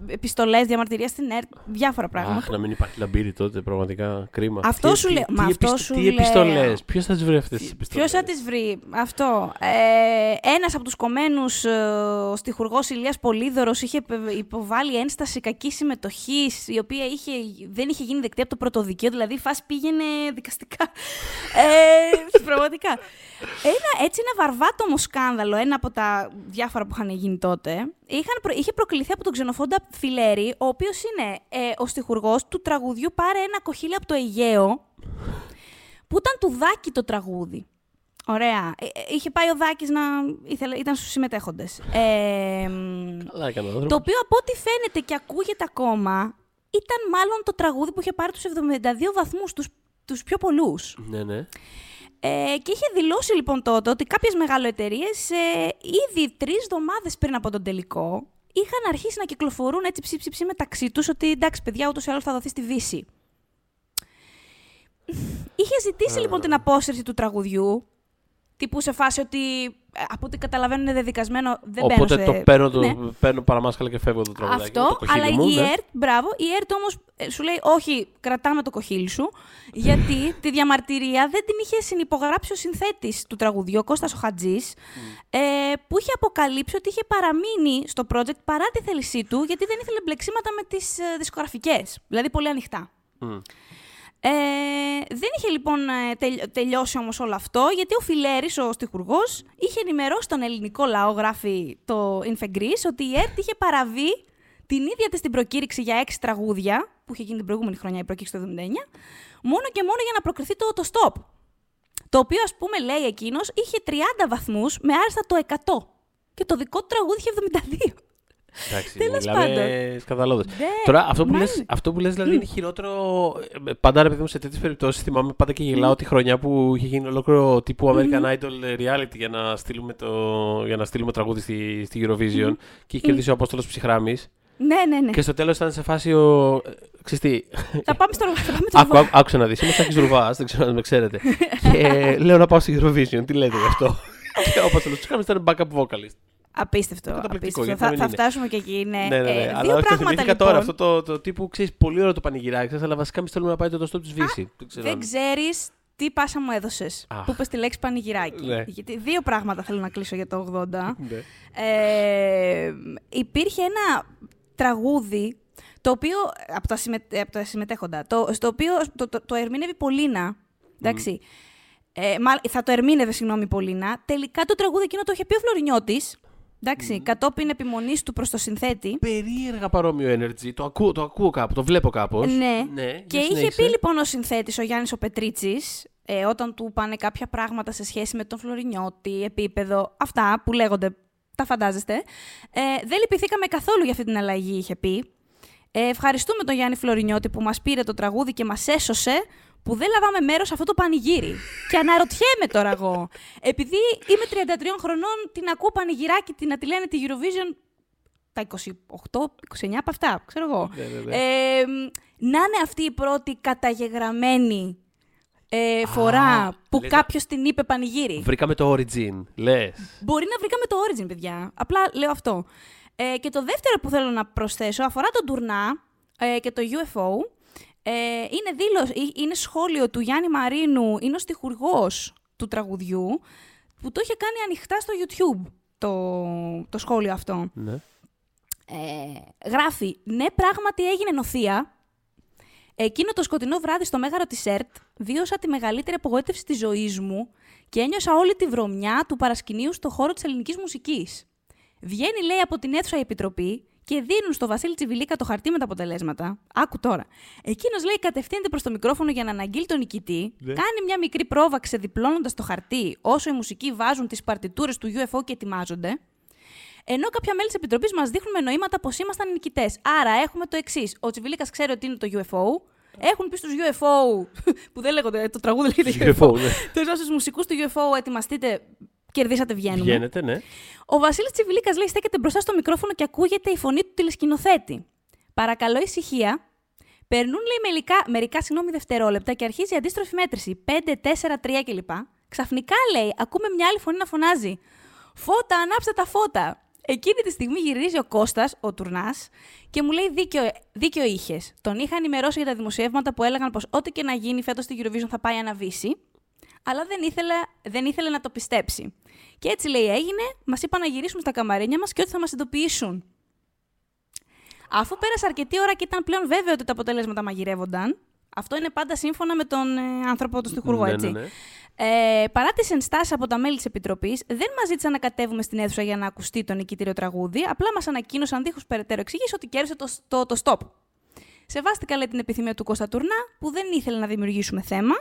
επιστολές διαμαρτυρίας στην ΕΡΤ, διάφορα πράγματα. Αχ, να μην υπάρχει λαμπύρι τότε, πραγματικά κρίμα. Αυτό Τι- σου τι- λέω. Τι, Μα αυτό επιστο- σου τι λέω. επιστολές, ποιος θα τις βρει αυτές τις επιστολές; Ποιος θα τις βρει, αυτό. Ε, Ένας από τους κομμένους, ο στιχουργός Ηλίας Πολύδωρος, είχε υπε- υποβάλει ένσταση κακής συμμετοχής, η οποία είχε, δεν είχε γίνει δεκτή από το πρωτοδικείο, δηλαδή η φάση πήγαινε δικαστικά. Ε, πραγματικά. Ένα, έτσι ένα βαρβάτομο σκάνδαλο, ένα από τα διάφορα που είχαν γίνει τότε, είχαν, προ- είχε προκληθεί από τον ξενοφόντα Φιλέρη, ο οποίος είναι ε, ο στιχουργός του τραγουδιού Πάρε ένα κοχύλι από το Αιγαίο, που ήταν του Δάκη το τραγούδι. Ωραία. Ε, ε, είχε πάει ο Δάκης να... Ήθελε, ήταν στους συμμετέχοντες. Ε, μ, Καλά έκανε ο άνθρωπος. το οποίο από ό,τι φαίνεται και ακούγεται ακόμα, ήταν μάλλον το τραγούδι που είχε πάρει τους 72 βαθμούς, τους, τους πιο πολλούς. Ναι, ναι. Ε, και είχε δηλώσει λοιπόν τότε ότι κάποιες μεγαλοεταιρείες ε, ήδη τρεις εβδομάδες πριν από τον τελικό είχαν αρχίσει να κυκλοφορούν έτσι ψι, ψι, ψι μεταξύ τους ότι εντάξει παιδιά ούτως ή άλλως θα δοθεί στη Δύση. Είχε ζητήσει λοιπόν την απόσυρση του τραγουδιού, τύπου σε φάση ότι ε, από ό,τι καταλαβαίνω είναι δεδικασμένο, δεν μπαίνω Οπότε σε... το παίρνω, το, Ναι. παίρνω παραμάσκαλα και φεύγω το τραγουδάκι. Αυτό, το κοχύλι αλλά μου, η ναι. ΕΡΤ, μπράβο, η ΕΡΤ όμως ε, σου λέει όχι, κρατάμε το κοχύλι σου, γιατί τη διαμαρτυρία δεν την είχε συνυπογράψει ο συνθέτης του τραγουδιού, ο Κώστας ο Χατζής, ε, που είχε αποκαλύψει ότι είχε παραμείνει στο project παρά τη θέλησή του, γιατί δεν ήθελε μπλεξίματα με τις ε, δισκογραφικές, δηλαδή πολύ ανοιχτά. Μμ. Ε, δεν είχε λοιπόν ε, τελ- τελειώσει όμως όλο αυτό, γιατί ο Φιλέρης, ο στιχουργός, είχε ενημερώσει τον ελληνικό λαό, γράφει το Infegris, ότι η ΕΡΤ είχε παραβεί την ίδια της την προκήρυξη για έξι τραγούδια, που είχε γίνει την προηγούμενη χρονιά η προκήρυξη το 79, μόνο και μόνο για να προκριθεί το, το stop. Το οποίο, ας πούμε, λέει εκείνος, είχε 30 βαθμούς με άριστα το 100. Και το δικό του τραγούδι είχε 72. Εντάξει, Τέλος μιλάμε σκανδαλώδες. Ναι, Τώρα, αυτό που, μα λες, είναι. αυτό που λες δηλαδή είναι χειρότερο. ε, Πάντα ρε παιδί μου σε τέτοιες περιπτώσεις θυμάμαι πάντα και γελάω τη χρονιά που είχε γίνει ολόκληρο τύπου American Idol reality για να στείλουμε, το, για να στείλουμε τραγούδι στη, στη Eurovision και είχε κερδίσει ο Απόστολος Ψυχράμης. Ναι, ναι, ναι. Και στο τέλος ήταν σε φάση ο. ε, Ξέρεις τι, θα πάμε στο θα πάμε στο άκου, άκου, άκουσα να δεις. Είμαι Σάκης Ρουβάς, δεν ξέρω αν με ξέρετε. και λέω να πάω στη Eurovision. Τι λέτε γι' αυτό; και ο Απόστολος Ψυχράμης ήταν backup vocalist. Απίστευτο. Καταπληκτικό, απίστευτο. γιατί Θα, να μην θα είναι. φτάσουμε και εκεί. Ναι, Ναι, ναι, ναι. Ε, αλλά δύο όχι, το πράγματα θυμήθηκα λοιπόν. τώρα. Αυτό το, το τύπου ξέρεις πολύ ωραίο το πανηγυράκι σας, αλλά βασικά εμείς θέλουμε να πάει το stop της Βύση. Δεν ξέρω. Δεν αν- ξέρεις τι πάσα μου έδωσες. Αχ. Που είπες τη λέξη πανηγυράκι. Ναι. Γιατί δύο πράγματα θέλω να κλείσω για το 80. Ναι. ε, υπήρχε ένα τραγούδι το οποίο, από τα, συμμε, από τα συμμετέχοντα, το, στο οποίο το, το, το ερμήνευε η Πολίνα. Εντάξει. Ε, μάλλον, θα το ερμήνευε, συγγνώμη, η Πολίνα. Τελικά το τραγούδι εκείνο το είχε πει ο Φλωρινιώτης. Εντάξει, κατόπιν επιμονής του προς το συνθέτη. Περίεργα παρόμοιο energy. Το ακούω, το ακούω κάπου, το βλέπω κάπως. Ναι. ναι. Και για είχε συνέχισε. πει λοιπόν ο συνθέτης, ο Γιάννης ο Πετρίτσης, ε, όταν του πάνε κάποια πράγματα σε σχέση με τον Φλωρινιώτη, επίπεδο, αυτά που λέγονται, τα φαντάζεστε. Ε, δεν λυπηθήκαμε καθόλου για αυτή την αλλαγή, είχε πει. Ε, ευχαριστούμε τον Γιάννη Φλωρινιώτη που μας πήρε το τραγούδι και μας έσωσε που δεν λάβαμε μέρος σε αυτό το πανηγύρι. και αναρωτιέμαι τώρα εγώ. Επειδή είμαι 33 χρονών, την ακούω πανηγυράκι, την να τη λένε τη Eurovision τα 28, 29 από αυτά, ξέρω εγώ. Ναι, ναι, ναι. Ε, να είναι αυτή η πρώτη καταγεγραμμένη ε, φορά που λέτε- κάποιος την είπε πανηγύρι. Βρήκαμε το origin. Λες. Μπορεί να βρήκαμε το Origin, παιδιά. Απλά λέω αυτό. Ε, και το δεύτερο που θέλω να προσθέσω αφορά τον τουρνά ε, και το UFO. Ε, είναι, δήλωση, ε, είναι σχόλιο του Γιάννη Μαρίνου, είναι ο στιχουργός του τραγουδιού, που το είχε κάνει ανοιχτά στο YouTube το, το σχόλιο αυτό. Ναι. Ε, γράφει, ναι πράγματι έγινε νοθεία. Εκείνο το σκοτεινό βράδυ στο μέγαρο της ΕΡΤ βίωσα τη μεγαλύτερη απογοήτευση της ζωής μου και ένιωσα όλη τη βρωμιά του παρασκηνίου στο χώρο της ελληνικής μουσικής. Βγαίνει, λέει, από την αίθουσα η Επιτροπή και δίνουν στο Βασίλη Τσιβιλίκα το χαρτί με τα αποτελέσματα. Άκου τώρα. Εκείνος λέει κατευθύνεται προς το μικρόφωνο για να αναγγείλει τον νικητή, Ναι. κάνει μια μικρή πρόβα ξεδιπλώνοντας το χαρτί όσο οι μουσικοί βάζουν τις παρτιτούρες του UFO και ετοιμάζονται. Ενώ κάποια μέλη της Επιτροπής μας δείχνουν με νοήματα πως ήμασταν νικητές. Άρα έχουμε το εξής. Ο Τσιβιλίκας ξέρει ότι είναι το UFO. Έχουν πει στους UFO, που δεν λέγονται, το τραγούδι λέγεται UFO. UFO, ναι. Του στου μουσικούς του UFO, ετοιμαστείτε, κερδίσατε, βγαίνουμε. Βγαίνετε, ναι. Ο Βασίλης Τσιβιλίκας λέει: Στέκεται μπροστά στο μικρόφωνο και ακούγεται η φωνή του τηλεσκηνοθέτη. Παρακαλώ ησυχία. Περνούν, λέει, μερικά, μερικά συγγνώμη, δευτερόλεπτα και αρχίζει η αντίστροφη μέτρηση. 5, 4, 3 κλπ. Ξαφνικά, λέει, ακούμε μια άλλη φωνή να φωνάζει. Φώτα, ανάψτε τα φώτα. Εκείνη τη στιγμή γυρίζει ο Κώστας, ο τουρνάς, και μου λέει: Δίκιο, δίκιο είχες. Τον είχα ενημερώσει για τα δημοσιεύματα που έλεγαν πως ό,τι και να γίνει φέτος στη Eurovision θα πάει αναβήσει αλλά δεν ήθελε, δεν ήθελε να το πιστέψει. Και έτσι λέει έγινε, μας είπαν να γυρίσουμε στα καμαρίνια μας και ότι θα μας ειδοποιήσουν. Αφού πέρασε αρκετή ώρα και ήταν πλέον βέβαιο ότι τα αποτέλεσματα μαγειρεύονταν, αυτό είναι πάντα σύμφωνα με τον ε, άνθρωπο, τον στιχουργό, Ναι, έτσι. ναι, ναι. Ε, παρά τις ενστάσεις από τα μέλη της Επιτροπής, δεν μας ζήτησαν να κατέβουμε στην αίθουσα για να ακουστεί το νικητήριο τραγούδι, απλά μας ανακοίνωσαν δίχως περαιτέρω εξήγηση ότι κέρδισε το, το, το stop. Σεβάστηκα, λέει, την επιθυμία του Κώστα Τουρνά, που δεν ήθελε να δημιουργήσουμε θέμα.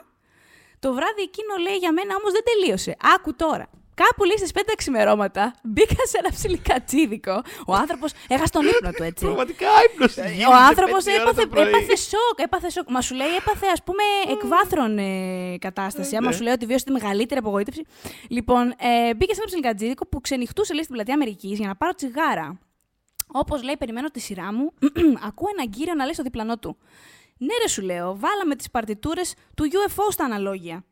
Το βράδυ εκείνο, λέει, για μένα όμως δεν τελείωσε. Άκου τώρα. Κάπου λέει στις 5 ξημερώματα μπήκα σε ένα ψιλικατσίδικο. Ο άνθρωπος έχασε τον ύπνο του, έτσι. Πραγματικά ύπνος Ο άνθρωπος έπαθε, έπαθε σοκ, έπαθε σοκ. Μα σου λέει, έπαθε ας πούμε εκβάθρον ε, κατάσταση. Άμα Ναι. σου λέει ότι βίωσε τη μεγαλύτερη απογοήτευση. Λοιπόν, ε, μπήκε σε ένα ψιλικατζίδικο που ξενυχτούσε λέει, στην πλατεία Αμερικής για να πάρω τσιγάρα. Όπως λέει, περιμένω τη σειρά μου, ακούω έναν κύριο να λέει στο διπλανό του. Ναι, ρε, σου λέω, βάλαμε τις παρτιτούρες του UFO στα αναλόγια.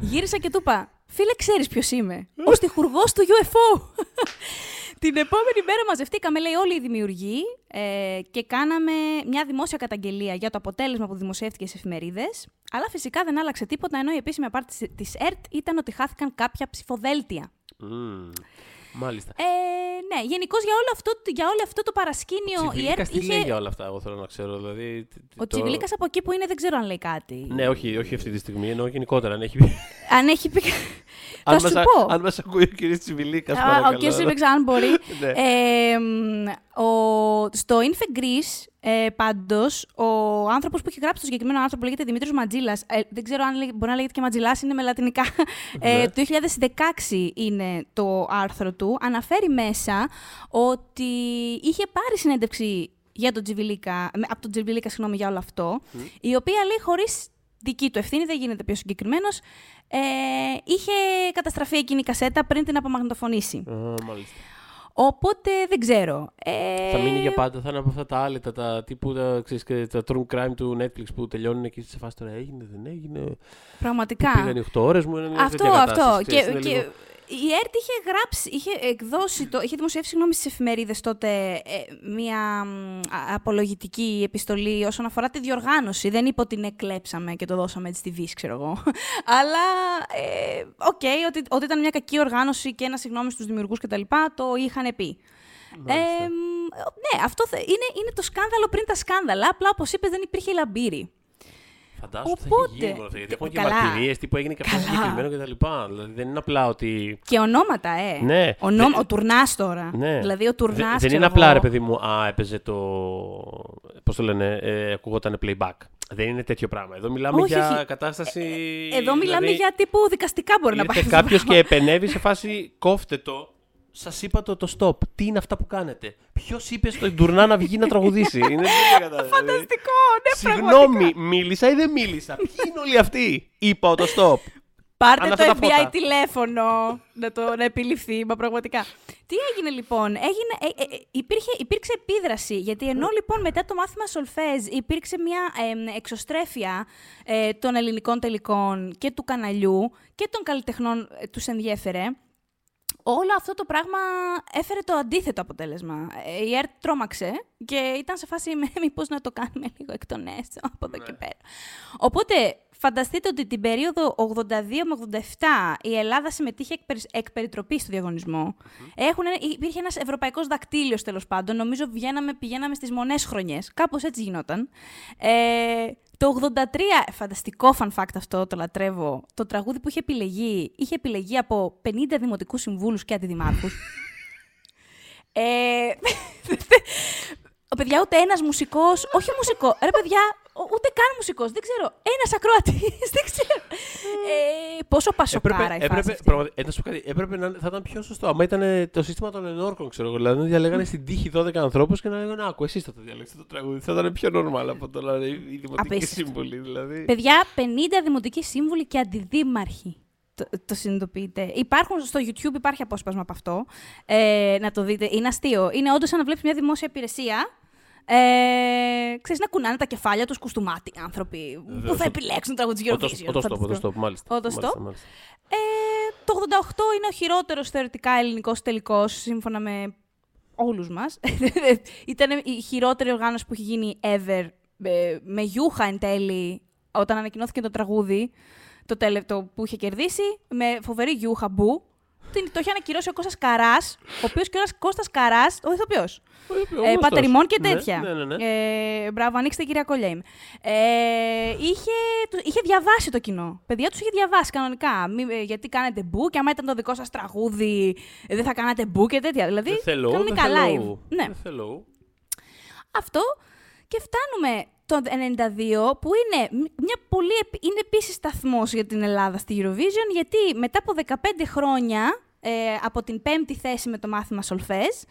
Γύρισα και του είπα, Φίλε, ξέρεις ποιος είμαι. Ο στιχουργός του UFO. Την επόμενη μέρα μαζευτήκαμε, λέει, όλοι οι δημιουργοί ε, και κάναμε μια δημόσια καταγγελία για το αποτέλεσμα που δημοσιεύτηκε σε εφημερίδες. Αλλά φυσικά δεν άλλαξε τίποτα, ενώ η επίσημη απάντηση της ΕΡΤ ήταν ότι χάθηκαν κάποια ψηφοδέλτια. Μμμ. Μάλιστα. Ε, ναι, γενικώς για, όλο αυτό, για όλο αυτό το παρασκήνιο η Τσιβιλίκας ΕΡΤ τι λέει είχε. για όλα αυτά, εγώ θέλω να ξέρω. Δηλαδή, τι- Ο το- Τσιβιλίκας από εκεί που είναι δεν ξέρω αν λέει κάτι. Ναι, όχι, όχι αυτή τη στιγμή, εννοώ γενικότερα. Αν, έχει... Αν έχει πει. Θα αν, σου μας, α- πω. αν μας ακούει ο κύριος Τσιβιλίκας, Α, παρακαλώ. Ο κ. Σίβεξ, αν μπορεί. Ναι. ε, μ, ο, στο Infe Greece, ε, πάντως, ο άνθρωπος που έχει γράψει το συγκεκριμένο άνθρωπο λέγεται Δημήτρης Ματζίλας. Ε, δεν ξέρω αν λέγε- μπορεί να λέγεται και Ματζιλάς, είναι με λατινικά. Ε, Ναι. το 2016 είναι το άρθρο του. Αναφέρει μέσα ότι είχε πάρει συνέντευξη για τον Τζιβιλίκα, με- από τον Τζιβιλίκα, συγγνώμη, για όλο αυτό, η οποία λέει χωρίς δική του ευθύνη, δεν γίνεται πιο συγκεκριμένος, ε, είχε καταστραφεί εκείνη η κασέτα πριν την απομαγνητοφωνήσει. Α, μάλιστα. Οπότε δεν ξέρω. Ε, Θα μείνει για πάντα, θα είναι από αυτά τα άλετα, τα τύπου τα, ξέρεις, και τα true crime του Netflix που τελειώνουν εκεί σε φάση τώρα έγινε, δεν έγινε. Πραγματικά. Πήγαν οι 8 ώρες μου, είναι μια Αυτό, τέτοια κατάσταση, αυτό. ξέρεις, Και, είναι και λίγο- η ΕΡΤ είχε γράψει, είχε εκδώσει, το, είχε δημοσιεύσει συγγνώμη στις εφημερίδες τότε ε, μια μ, α- απολογητική επιστολή όσον αφορά τη διοργάνωση. Δεν είπε ότι την εκλέψαμε και το δώσαμε έτσι στη Βίσση, ξέρω εγώ. Αλλά, ε, οκ, ότι, ότι ήταν μια κακή οργάνωση και ένα συγγνώμη στους δημιουργούς κτλ. Το είχαν πει. Ε, Μάλιστα. μ, ναι, αυτό θε- είναι, είναι το σκάνδαλο πριν τα σκάνδαλα. Απλά, όπως είπες, δεν υπήρχε Λαμπίρη. Φαντάζομαι ότι θα Οπότε- έχει γίνει όλο αυτό. Γιατί έχουν και Καλά. μαρτυρίες, τι που έγινε και αυτό Καλά. συγκεκριμένο κτλ. Δηλαδή δεν είναι απλά ότι. Και ονόματα, ε. Ναι. Ο, νο... Δε- ο Τουρνάς τώρα. Ναι. Δηλαδή ο Τουρνάς, Δε- δεν ξέρω είναι απλά εγώ. ρε παιδί μου, α, έπαιζε το. Πώς το λένε, ε, ακούγονταν playback. Δεν είναι τέτοιο πράγμα. Εδώ μιλάμε Όχι, για όχι. κατάσταση. Εδώ μιλάμε δηλαδή, για τύπου δικαστικά μπορεί να πάει. Ήρθε αυτό το κάποιος και πράγμα. επενέβη σε φάση κόφτε το. Σας είπα το, το stop. Τι είναι αυτά που κάνετε; Ποιος είπε στον Ντουρνά να βγει να τραγουδήσει; είναι τέτοια κατάσταση. Φανταστικό, ναι, Συγγνώμη, μίλησα ή δεν μίλησα; Ποιοι είναι όλοι αυτοί; Είπα το stop. Πάρτε Αν το αυτά τα FBI φώτα. τηλέφωνο να, το, να επιληφθεί, μα πραγματικά. Τι έγινε λοιπόν, έγινε, ε, ε, ε, υπήρχε, υπήρξε επίδραση, γιατί ενώ λοιπόν μετά το μάθημα Σολφέζ υπήρξε μια ε, εξωστρέφεια ε, των ελληνικών τελικών και του καναλιού και των καλλιτεχνών ε, τους ενδιέφερε, όλο αυτό το πράγμα έφερε το αντίθετο αποτέλεσμα. Ε, Η ΕΡΤ τρόμαξε και ήταν σε φάση με μήπως να το κάνουμε λίγο εκ των έσω από εδώ και πέρα. Οπότε φανταστείτε ότι την περίοδο 82 με 87 η Ελλάδα συμμετείχε εκ, περι- εκ περιτροπής στο διαγωνισμό. Έχουν, ένα- υπήρχε ένας ευρωπαϊκός δακτύλιος τέλος πάντων. Νομίζω βγαίναμε, πηγαίναμε στις μονές χρονιές. Κάπως έτσι γινόταν. Ε, το 83, φανταστικό fun fact αυτό, το λατρεύω, το τραγούδι που είχε επιλεγεί, είχε επιλεγεί από 50 δημοτικούς συμβούλους και αντιδημάρχους. ε, ο παιδιά, ούτε ένας μουσικός, όχι μουσικό, ρε παιδιά, ο- ούτε καν μουσικός, δεν ξέρω, ένας ακροατής, δεν ξέρω. Ε, πόσο πασοκάρα η φάση έπρεπε, αυτή. πραγματι- ε, να σου πω κάτι, έπρεπε να θα ήταν πιο σωστό. Άμα ήταν ε, το σύστημα των ενόρκων, ξέρω εγώ. Δηλαδή να διαλέγανε στην τύχη 12 ανθρώπους και να λέγανε Άκου, εσείς θα το διαλέξετε το τραγούδι. Θα ήταν πιο normal από το να είναι οι δημοτικοί Απίστευτο. σύμβουλοι. Δηλαδή. Παιδιά, 50 δημοτικοί σύμβουλοι και αντιδήμαρχοι. Το, το συνειδητοποιείτε. Υπάρχουν στο YouTube, υπάρχει απόσπασμα από αυτό. Ε, να το δείτε. Είναι αστείο. Είναι όντως σαν να βλέπεις μια δημόσια υπηρεσία. Ε, ξέρεις, να κουνάνε τα κεφάλια τους κουστούμάτι άνθρωποι που Βεβαίως. θα επιλέξουν το τραγούδι της Ότο Eurovision. stop, ότο Φανταστικό. stop, μάλιστα. Ότο Μάλιστα, stop. μάλιστα. Ε, το 88 είναι ο χειρότερος θεωρητικά ελληνικός τελικός, σύμφωνα με όλους μας. Ήταν η χειρότερη οργάνωση που έχει γίνει ever, ε, με γιούχα εν τέλει, όταν ανακοινώθηκε το τραγούδι, το, τέλε, το που είχε κερδίσει, με φοβερή γιούχα μπου. Την- Το είχε ανακυρώσει ο Κώστας Καράς, ο οποίος και ο Κώστας Καράς, ο ηθοποιός. Ο Ε, γνωστός. πατερημών και Ναι, τέτοια. Ναι, ναι, ναι. Ε, μπράβο, ανοίξτε κυρία Κολέιμ. Ε, είχε, του- είχε διαβάσει το κοινό. Παιδιά τους είχε διαβάσει κανονικά. Μη, ε, γιατί κάνετε μπου και άμα ήταν το δικό σας τραγούδι, ε, δεν θα κάνατε μπου και τέτοια. Δηλαδή, Δεν θέλω, δεν κανονικά live. θέλω. Ναι. Δεν θέλω. Αυτό. Και φτάνουμε το 92 που είναι μια πολύ, επι- είναι επίσης σταθμός για την Ελλάδα στη Eurovision γιατί μετά από 15 χρόνια ε, από την πέμπτη θέση με το μάθημα Σολφές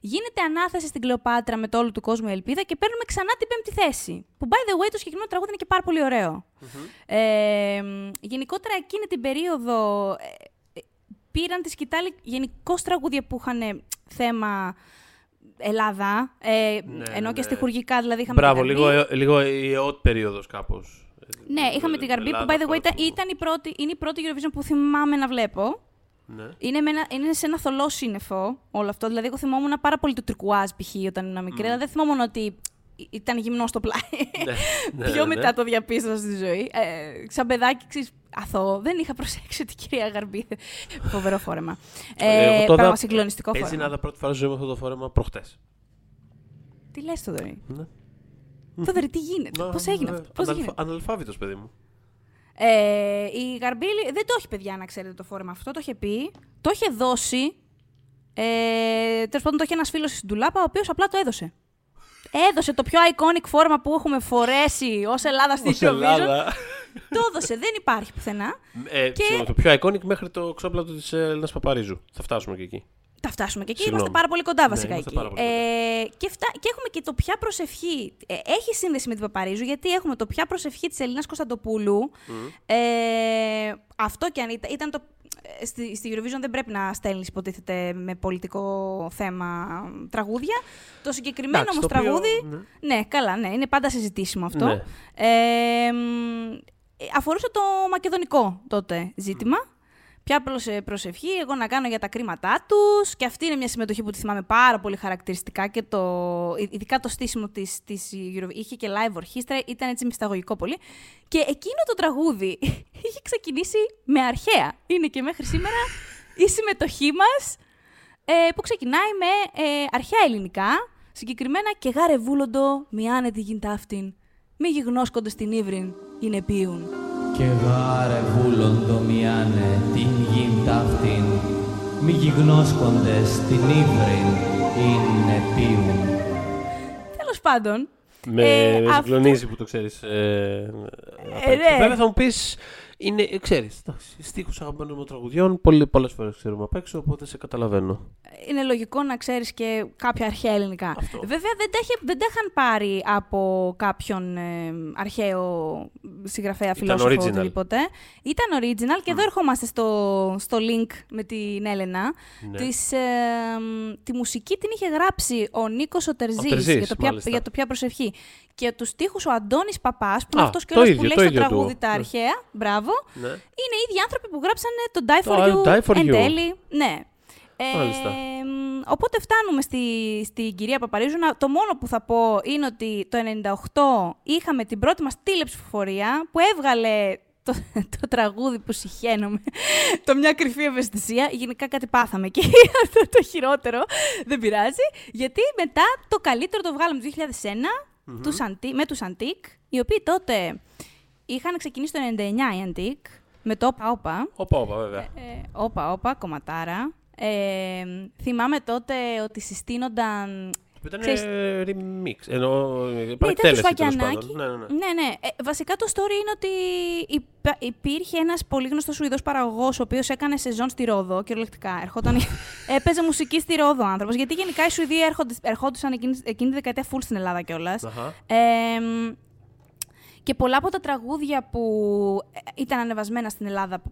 γίνεται ανάθεση στην Κλεοπάτρα με το όλο του κόσμου η ελπίδα και παίρνουμε ξανά την πέμπτη θέση. Που by the way το συγκεκριμένο τραγούδι είναι και πάρα πολύ ωραίο. Ε, γενικότερα εκείνη την περίοδο ε, ε, πήραν τη σκητάλη γενικώς τραγούδια που είχαν θέμα Ελλάδα. Ε, Ναι, ενώ ναι, και ναι. στοιχουργικά δηλαδή είχαμε. Μπράβο, την Γαρμπή. λίγο, ε, λίγο η ΕΟΤ περίοδος κάπως. Ναι, είχαμε την Γαρμπή που, by the way, ήταν, ήταν η πρώτη, είναι η πρώτη Eurovision που θυμάμαι να βλέπω. Ναι. Είναι, με ένα, είναι σε ένα θολό σύννεφο όλο αυτό. Δηλαδή, εγώ θυμόμουν πάρα πολύ το τρικουάζ π.χ. όταν ήμουν μικρή, αλλά δεν θυμόμουν ότι ήταν γυμνό στο πλάι. Ναι, ναι, Πιο ναι. μετά το διαπίστωσα στη ζωή. Ε, σαν παιδάκι, ξέρεις, αθώο, δεν είχα προσέξει ότι η κυρία Γαρμπή. Φοβερό φόρεμα. Ε, Ε, εγώ τώρα πράγμα συγκλονιστικό Έτσι φόρεμα. να είδα πρώτη φορά στη ζωή μου αυτό το φόρεμα προχτές. Τι λες, Θοδωρή; Ναι. Θοδωρή, τι γίνεται, Να, πώς έγινε ναι, αυτό, πώς αναλφα- γίνεται; Αναλφάβητος, παιδί μου. Ε, η Γαρμπίλη δεν το έχει, παιδιά, να ξέρετε το φόρεμα αυτό. Το είχε πει. Το είχε δώσει. Ε, Τέλος πάντων, το είχε ένας φίλος στην Τουλάπα, ο οποίος απλά το έδωσε. Έδωσε το πιο iconic φόρμα που έχουμε φορέσει ως Ελλάδα στη Ως Eurovision. Ελλάδα. Το έδωσε, δεν υπάρχει πουθενά. Ε, συγγνώμη, Το πιο iconic μέχρι το ξόπλατο της ε, Έλληνας Παπαρίζου. Θα φτάσουμε και εκεί. Θα φτάσουμε και εκεί. Συγγνώμη. Είμαστε πάρα πολύ κοντά Ναι, βασικά είμαστε εκεί. πάρα πολύ Ε, και, φτά... και έχουμε και το ποια προσευχή. Ε, έχει σύνδεση με την Παπαρίζου, γιατί έχουμε το ποια προσευχή της Ελίνας Κωνσταντοπούλου. Ε, αυτό και αν ήταν. ήταν το... ε, Στη, στη Eurovision δεν πρέπει να στέλνεις, υποτίθεται, με πολιτικό θέμα τραγούδια. Το συγκεκριμένο Εντάξει, όμως το οποίο- τραγούδι. ναι. Ναι, καλά, ναι, είναι πάντα συζητήσιμο αυτό. Ναι. Ε, μ, ε, αφορούσε το μακεδονικό τότε ζήτημα. Ποια προσε- προσευχή, εγώ να κάνω για τα κρίματά τους. Και αυτή είναι μια συμμετοχή που τη θυμάμαι πάρα πολύ χαρακτηριστικά και το, ει- ειδικά το στήσιμο της, της Eurovision. Είχε και live ορχήστρα, ήταν έτσι μυσταγωγικό πολύ. Και εκείνο το τραγούδι είχε ξεκινήσει με αρχαία. Είναι και μέχρι σήμερα η συμμετοχή μας ε, που ξεκινάει με ε, αρχαία ελληνικά. Συγκεκριμένα και γάρε βούλοντο, μη άνετη γιν ταύτην, μη γιγνώσκονται στην ύβριν, είναι πίουν. Και γάρε βούλοντο μιάνε την γην ταύτην, μη γιγνώσκοντες την ύβριν είναι πίουν. Τέλος πάντων, Με, Ε, με αυτό- συγκλονίζει που το ξέρεις. Ε, απ' Ε, έξω. ναι. Βέβαια θα μου πεις, είναι, ε, ξέρεις, εντάξει, στίχους αγαπημένων μου τραγουδιών, πολλοί, πολλές φορές ξέρουμε απ' έξω, οπότε σε καταλαβαίνω. είναι λογικό να ξέρεις και κάποια αρχαία ελληνικά. Αυτό. Βέβαια δεν τα, είχε, δεν τα είχαν πάρει από κάποιον ε, αρχαίο συγγραφέα, Ήταν φιλόσοφο, original. οτιδήποτε. Ήταν original και εδώ ερχόμαστε στο, στο link με την Έλενα. Ναι. Της, ε, μ, τη μουσική την είχε γράψει ο Νίκος ο Τερζής, Τερζής, για, το ποια, μάλιστα. για το ποια προσευχή. Και τους στίχους ο Αντώνης Παπάς, που είναι Α, αυτός και το όλος ίδιο, που το λέει στο ίδιο τραγούδι του. τα Ναι. αρχαία, μπράβο, Ναι. είναι οι ίδιοι άνθρωποι που γράψανε το Die for Το You, Die for εν You. τέλει. Ναι. Ε, Μάλιστα. μ, οπότε φτάνουμε στη, στην κυρία Παπαρίζου. Να- Το μόνο που θα πω είναι ότι το 98 είχαμε την πρώτη μας τηλεψηφοφορία που έβγαλε το, το τραγούδι που συχαίνομαι, το μια κρυφή ευαισθησία. Γενικά κάτι πάθαμε εκεί, αυτό το χειρότερο, δεν πειράζει. Γιατί μετά το καλύτερο το βγάλαμε το 2001 τους Αντι- με τους Αντίκ, οι οποίοι τότε είχαν ξεκινήσει το 99 οι Αντίκ, με το Όπα Όπα. Όπα, όπα, βέβαια. Ε, όπα, όπα, κομματάρα. Ε, θυμάμαι τότε ότι συστήνονταν. Που ήταν ξέρεις- ε, remix, ενώ ε, Ναι, ήταν του παρεκτέλεση τέλος Σφακιανάκη. πάντων. Ναι, ναι, ναι. Ναι, ναι. Ε, βασικά το story είναι ότι υπα- υπήρχε ένας πολύ γνωστός Σουηδός παραγωγός, ο οποίος έκανε σεζόν στη Ρόδο, κυριολεκτικά. Ερχόταν, έπαιζε μουσική στη Ρόδο ο άνθρωπος. Γιατί γενικά οι Σουηδοί έρχονται, ερχόντουσαν εκείνη, εκείνη τη δεκαετία full στην Ελλάδα κιόλας. Αχα. Ε, μ, και πολλά από τα τραγούδια που ε, ήταν ανεβασμένα στην Ελλάδα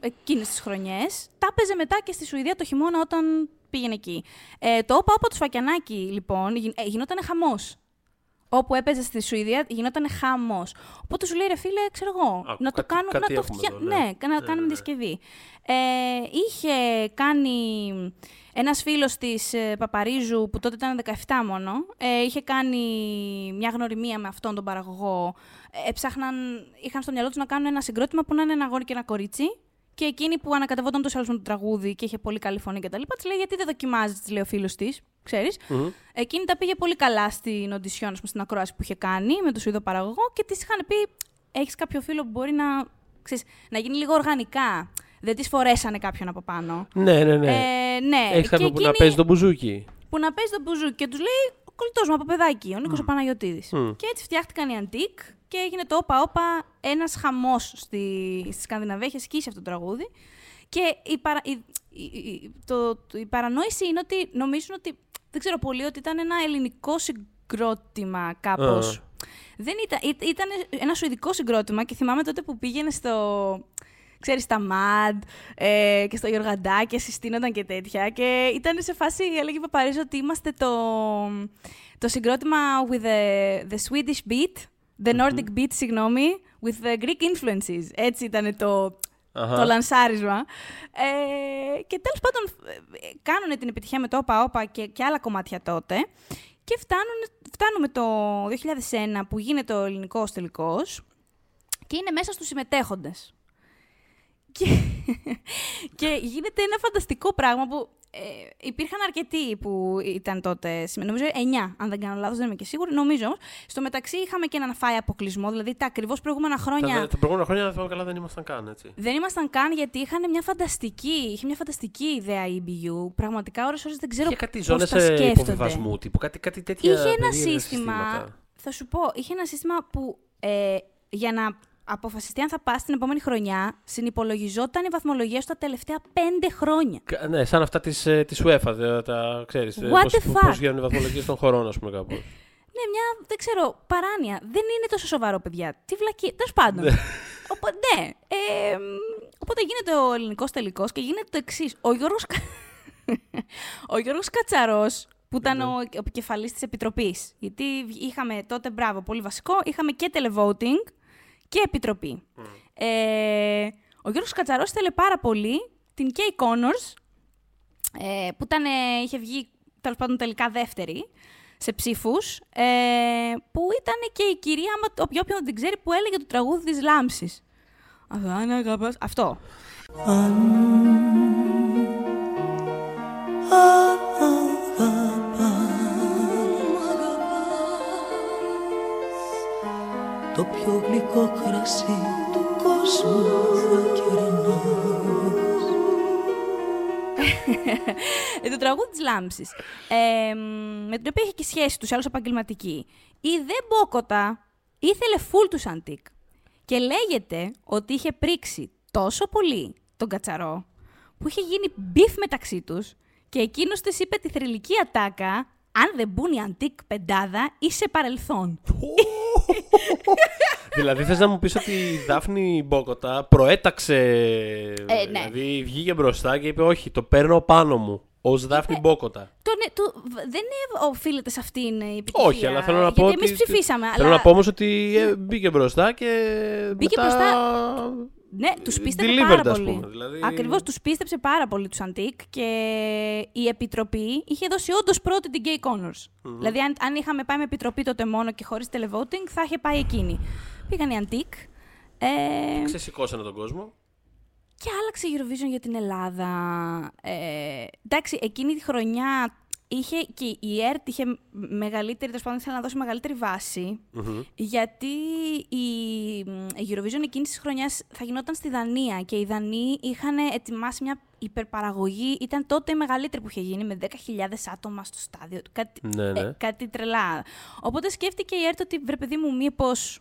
εκείνες τις χρονιές, τα έπαιζε μετά και στη Σουηδία το χειμώνα όταν πήγαινε εκεί. Ε, το Όπα Όπα του Σφακιανάκη, λοιπόν, γι, ε, γινόταν χαμός. Όπου έπαιζε στη Σουηδία γινόταν χαμός. Οπότε σου λέει ρε φίλε, ξέρω εγώ, Α, να το κάτι- κάνω. κάτι να το έχουμε φτια... εδώ, ναι. ναι. να Ναι, κάνουμε ναι, ναι. διασκευή. Ε, είχε κάνει ένας φίλος της ε, Παπαρίζου, που τότε ήταν 17 μόνο, ε, είχε κάνει μια γνωριμία με αυτόν τον παραγωγό. Ε, έψαχναν, είχαν στο μυαλό τους να κάνουν ένα συγκρότημα που να είναι ένα αγόρι και ένα κορίτσι. Και εκείνη που ανακατευόταν τόσο άλλως με το τραγούδι και είχε πολύ καλή φωνή κτλ. Της λέει: Γιατί δεν δοκιμάζεις, της λέει ο φίλος της, ξέρεις. Μμμ. Εκείνη τα πήγε πολύ καλά στην οντισιόν, ας πούμε, στην ακρόαση που είχε κάνει με τον Σουηδό παραγωγό και της είχαν πει: Έχεις κάποιο φίλο που μπορεί να, ξέρεις, να γίνει λίγο οργανικά. Δεν της φορέσανε κάποιον από πάνω. Ναι, ναι, ναι. Ε, ναι. Έχεις και κάποιον που να εκείνη παίζει τον μπουζούκι. που να παίζει τον μπουζούκι και τους λέει ο κολλητός μου από παιδάκι, ο Νίκος ο Παναγιοτήδη. Μμ. Και έτσι φτιάχτηκαν οι αντίκ και έγινε το όπα όπα ένας χαμός στη, στη Σκανδιναβία. Είχε σκίσει αυτό το τραγούδι. Και η, παρα, η, η, η- το, το- η παρανόηση είναι ότι νομίζουν ότι. Δεν ξέρω πολύ ότι ήταν ένα ελληνικό συγκρότημα κάπως. Α. Δεν ήταν, ή- ήταν ένα σουηδικό συγκρότημα και θυμάμαι τότε που πήγαινε στο, ξέρεις, στα MAD ε, και στο Γιωργαντά και συστήνονταν και τέτοια. Και ήταν σε φάση, έλεγε η Παπαρίζου, ότι είμαστε το, το συγκρότημα with the, the Swedish beat, the Nordic beat, συγγνώμη, with the Greek influences. Έτσι ήταν το, το λανσάρισμα. Ε, και τέλος πάντων ε, κάνουν την επιτυχία με το όπα όπα και, και άλλα κομμάτια τότε. Και φτάνουν, φτάνουμε το 2001 που γίνεται ο ελληνικός τελικός και είναι μέσα στους συμμετέχοντες. Και, και γίνεται ένα φανταστικό πράγμα που ε, υπήρχαν αρκετοί που ήταν τότε. Νομίζω 9, αν δεν κάνω λάθος, δεν είμαι και σίγουρη. Νομίζω όμως. Στο μεταξύ είχαμε και έναν φάει αποκλεισμό. Δηλαδή τα ακριβώς προηγούμενα χρόνια. Τα, τα προηγούμενα χρόνια, αν θυμάμαι καλά, δεν ήμασταν καν έτσι. Δεν ήμασταν καν γιατί είχαν μια φανταστική, είχε μια φανταστική ιδέα η EBU. Πραγματικά ώρες ώρες δεν ξέρω Είχε κάτι ζώνες υποβιβασμού τύπου, κάτι, κάτι τέτοια. Είχε ένα σύστημα. Θα σου πω, είχε ένα σύστημα που ε, για να αποφασιστεί αν θα πας την επόμενη χρονιά, συνυπολογιζόταν η βαθμολογία σου τα τελευταία πέντε χρόνια. Ναι, σαν αυτά της ε, της UEFA, τα, τα ξέρεις, ε, What the fuck? πώς γίνονται οι βαθμολογίες των χωρών, ας πούμε, κάπως. Ναι, μια, δεν ξέρω, παράνοια. Δεν είναι τόσο σοβαρό, παιδιά. Τι βλακή. Τέλος πάντων. Ναι. Οπότε, ναι. Ε, οπότε γίνεται ο ελληνικός τελικός και γίνεται το εξής. Ο Γιώργος ο Γιώργος Κατσαρός, που ήταν ναι. ο επικεφαλής της Επιτροπής. Γιατί είχαμε τότε, μπράβο, πολύ βασικό, είχαμε και televoting, και επιτροπή. Ε, ο Γιώργος Κατσαρός ήθελε πάρα πολύ την Kay Connors, ε, που ήταν, είχε βγει τέλος πάντων τελικά δεύτερη σε ψήφους, ε, που ήταν και η κυρία, όποιον δεν την ξέρει, που έλεγε το τραγούδι της Λάμψης. Αυτό. το ε, το τραγούδι της Λάμψης, ε, με την οποία είχε και σχέση τους άλλους επαγγελματική. Η Δε Μπόκοτα ήθελε φουλ τους Antique και λέγεται ότι είχε πρίξει τόσο πολύ τον Κατσαρό που είχε γίνει beef μεταξύ τους και εκείνος της είπε τη θρυλική ατάκα αν δεν μπουν οι Antique πεντάδα, είσαι παρελθόν. δηλαδή θες να μου πεις ότι η Δάφνη Μπόκοτα προέταξε, ε, ναι. δηλαδή βγήκε μπροστά και είπε όχι, το παίρνω πάνω μου. Ω Δάφνη ε, Μπόκοτα. Το, ναι, το, δεν οφείλεται σε αυτήν η επιτυχία. Όχι, αλλά θέλω να πω. Γιατί εμείς ψηφίσαμε. Θέλω αλλά... να πω όμως ότι ε, μπήκε μπροστά και. Μπήκε μετά... μπροστά. Ναι, τους πίστεψε πάρα πολύ. Δηλαδή... Ακριβώς, τους πίστεψε πάρα πολύ τους Αντίκ και η επιτροπή είχε δώσει όντως πρώτη την Gay Connors. Δηλαδή, αν, αν είχαμε πάει με επιτροπή τότε μόνο και χωρίς televoting, θα είχε πάει εκείνη. Πήγαν οι Αντίκ. Ε... Ξεσηκώσανε τον κόσμο. Και άλλαξε η Eurovision για την Ελλάδα. Ε, εντάξει, εκείνη τη χρονιά είχε και η ΕΡΤ είχε μεγαλύτερη, τέλος πάντων ήθελε να δώσει μεγαλύτερη γιατί η, η Eurovision εκείνης της χρονιάς θα γινόταν στη Δανία και οι Δανείοι είχαν ετοιμάσει μια υπερπαραγωγή. Ήταν τότε η μεγαλύτερη που είχε γίνει με 10.000 άτομα στο στάδιο. Κάτι, ναι, ναι. Ε, κάτι τρελά. Οπότε σκέφτηκε η ΕΡΤ ότι βρε παιδί μου, μήπως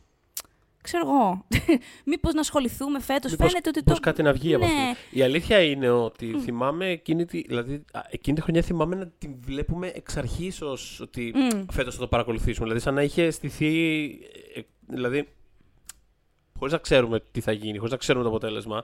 ξέρω εγώ, μήπως να ασχοληθούμε φέτος, μήπως, φαίνεται ότι το... κάτι να βγει από ναι. αυτό. Η αλήθεια είναι ότι mm. θυμάμαι εκείνη τη, δηλαδή, εκείνη τη χρονιά θυμάμαι να την βλέπουμε εξ αρχής ως ότι mm. φέτος θα το παρακολουθήσουμε. Δηλαδή σαν να είχε στηθεί, ε, δηλαδή, χωρίς να ξέρουμε τι θα γίνει, χωρίς να ξέρουμε το αποτέλεσμα,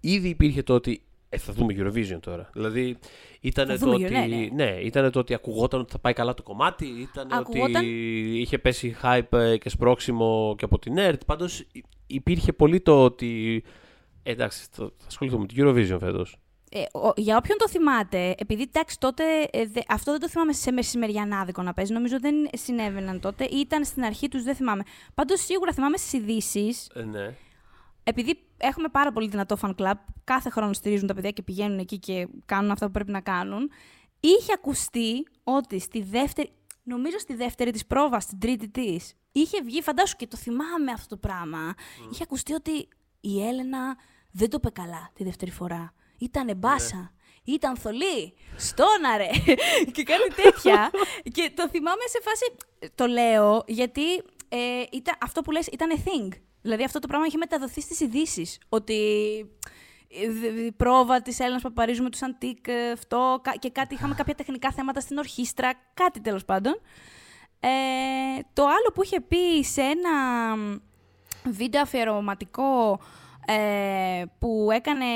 ήδη υπήρχε το ότι ε, θα δούμε Eurovision τώρα. Δηλαδή, ήταν το, ότι, ναι, ναι. ναι, ήταν το ότι ακουγόταν ότι θα πάει καλά το κομμάτι, ήταν ακουγόταν... ότι είχε πέσει hype ε, και σπρώξιμο και από την ΕΡΤ. Πάντως υπήρχε πολύ το ότι, ε, εντάξει, θα ασχοληθούμε με την Eurovision φέτος. Ε, ο, για όποιον το θυμάται, επειδή εντάξει τότε ε, δε, αυτό δεν το θυμάμαι σε μεσημεριανάδικο να παίζει, νομίζω δεν συνέβαιναν τότε ή ήταν στην αρχή τους, δεν θυμάμαι. Πάντως σίγουρα θυμάμαι στις ειδήσεις. Ε, ναι επειδή έχουμε πάρα πολύ δυνατό fan club, κάθε χρόνο στηρίζουν τα παιδιά και πηγαίνουν εκεί και κάνουν αυτά που πρέπει να κάνουν, είχε ακουστεί ότι στη δεύτερη, νομίζω στη δεύτερη της πρόβας, στην τρίτη της, είχε βγει, φαντάσου και το θυμάμαι αυτό το πράγμα, είχε ακουστεί ότι η Έλενα δεν το είπε καλά τη δεύτερη φορά. Ήτανε μπάσα. Ναι. Ήταν θολή, στόναρε και κάνει τέτοια. και το θυμάμαι σε φάση, το λέω γιατί ε, ήταν, αυτό που λες ήταν a thing. Δηλαδή αυτό το πράγμα είχε μεταδοθεί στις ειδήσεις. Ότι η πρόβα της Έλληνας Παπαρίζου με τους Αντίκ, ε, αυτό και κάτι, είχαμε κάποια τεχνικά θέματα στην ορχήστρα, κάτι τέλος πάντων. Ε, το άλλο που είχε πει σε ένα βίντεο αφιερωματικό ε, που έκανε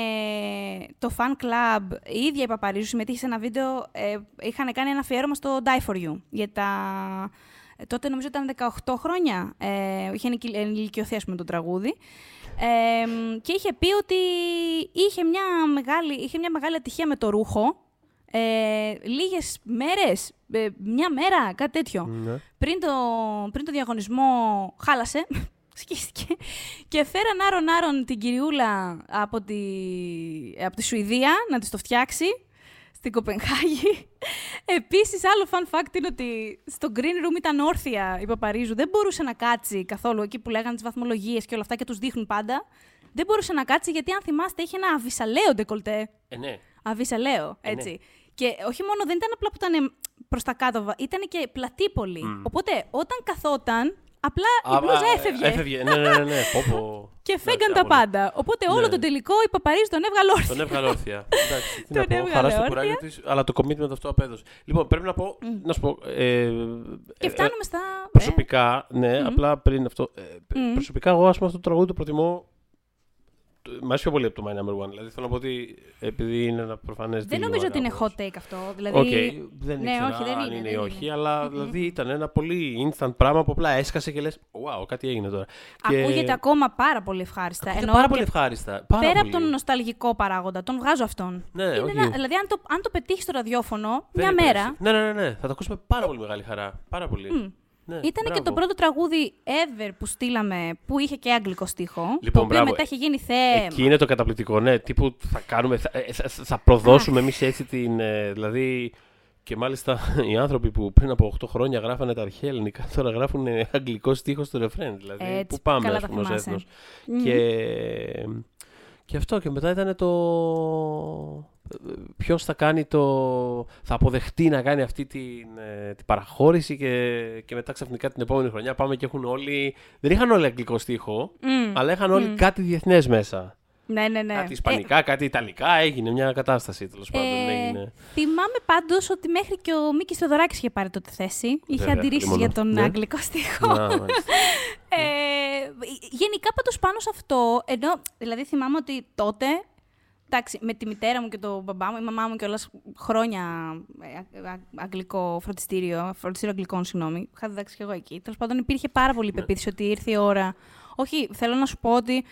το fan club, η ίδια η Παπαρίζου συμμετείχε σε ένα βίντεο, ε, είχαν κάνει ένα αφιέρωμα στο Die For You, για τα... ε, Τότε νομίζω ήταν 18 χρόνια, ε, είχε ενηλικι- ενηλικιωθεί ας πούμε το τραγούδι. Ε, και είχε πει ότι είχε μια μεγάλη, είχε μια μεγάλη ατυχία με το ρούχο, ε, λίγες μέρες, ε, μια μέρα, κάτι τέτοιο. Ναι. Πριν, το, πριν το διαγωνισμό χάλασε, σκίστηκε, και φέραν άρον-άρον την κυριούλα από τη, από τη Σουηδία να της το φτιάξει στην Κοπενχάγη. Επίσης, άλλο fun fact είναι ότι στο green room ήταν όρθια η Παπαρίζου. Δεν μπορούσε να κάτσει καθόλου εκεί που λέγανε τις βαθμολογίες και όλα αυτά και τους δείχνουν πάντα. Δεν μπορούσε να κάτσει γιατί, αν θυμάστε, είχε ένα αβυσαλαίο ντεκολτέ. Ε, ναι. Αβυσαλαίο, Ε, ναι. έτσι. Και όχι μόνο δεν ήταν απλά που ήταν προς τα κάτω, ήταν και πλατή πολύ. Οπότε όταν καθόταν, απλά η Α, μπλούζα α, έφευγε. Έφευγε, ναι, ναι, ναι. ναι. Πω, πω. Και Ναι, φέγγαν τα άβολο. πάντα. Οπότε όλο Ναι. τον τελικό η Παπαρίζου τον έβγαλε όρθιο. Τον έβγαλε όρθια. Εντάξει, τι να Τον πω, έβγαλε χαράς στο όρθια. κουράγιο της, αλλά το commitment αυτό απέδωσε. Λοιπόν, πρέπει να πω, να σου πω. Ε, Και ε, φτάνουμε στα. Προσωπικά, ναι, Μμμ. απλά πριν αυτό. ε, π- Μμμ. Προσωπικά, εγώ ας πούμε αυτό το τραγούδι το προτιμώ. Το- Μ' αρέσει πιο πολύ από το My Number One. Δηλαδή θέλω να πω ότι επειδή είναι ένα προφανές. Δεν νομίζω ότι είναι hot take αυτό. Δηλαδή. Οκ, δεν Ναι, ήξερα όχι, δεν αν είναι, είναι δεν ή είναι. όχι, αλλά δηλαδή ήταν ένα πολύ instant πράγμα που απλά έσκασε και λες «Wow, κάτι έγινε τώρα». Και Ακούγεται ακόμα πάρα πολύ ευχάριστα. ακούγεται Εννοώ πάρα και πολύ ευχάριστα. Πάρα Πέρα πολύ. από τον νοσταλγικό παράγοντα, τον βγάζω αυτόν. Ναι, Είναι όχι. ένα- δηλαδή, αν το, αν το πετύχεις στο ραδιόφωνο, Δεν μια υπάρχει. μέρα. Ναι, ναι, ναι, ναι. Θα το ακούσουμε πάρα πολύ μεγάλη χαρά. Πάρα πολύ. Μμ. Ναι, Ήταν και μπράβο. το πρώτο τραγούδι ever που στείλαμε που είχε και αγγλικό στίχο. το Λοιπόν, οποίο μπράβο. μετά είχε γίνει θέμα. Εκεί είναι το καταπληκτικό, ναι. Τύπου θα κάνουμε, θα, ε, θα, θα προδώσουμε εμείς έτσι την. ε, δηλαδή. Και μάλιστα οι άνθρωποι που πριν από 8 χρόνια γράφανε τα αρχαία ελληνικά, τώρα γράφουν ε, αγγλικό στίχο στο ρεφρέν. Δηλαδή, Έτσι, πού πάμε, καλά ας τα πούμε, ως θυμάσαι. έθνος. Μμμ. Και, και αυτό και μετά ήταν το. Ποιος θα κάνει το. θα αποδεχτεί να κάνει αυτή την, ε, την παραχώρηση και, και μετά ξαφνικά την επόμενη χρονιά πάμε και έχουν όλοι. Δεν είχαν όλοι αγγλικό στίχο, Μμ. αλλά είχαν όλοι κάτι διεθνές μέσα. Ναι, ναι, ναι. Κάτι ισπανικά, κάτι ιταλικά, έγινε μια κατάσταση τέλος πάντων. Ε, Έγινε. Θυμάμαι πάντως ότι μέχρι και ο Μίκης Θεοδωράκης είχε πάρει τότε θέση. Είχε Βέβαια, αντιρρήσει λίμωνο. για τον Ναι. αγγλικό στίχο. Να, μάλιστα. Ε, γενικά πάντως πάνω σε αυτό, ενώ δηλαδή θυμάμαι ότι τότε, εντάξει, με τη μητέρα μου και τον μπαμπά μου, η μαμά μου και χρόνια ε, α- α- αγγλικό φροντιστήριο, φροντιστήριο αγγλικών, συγγνώμη, είχα διδάξει και εγώ εκεί. Τέλος πάντων υπήρχε πάρα πολύ πεποίθηση ότι ήρθε η ώρα. Όχι, θέλω να σου πω ότι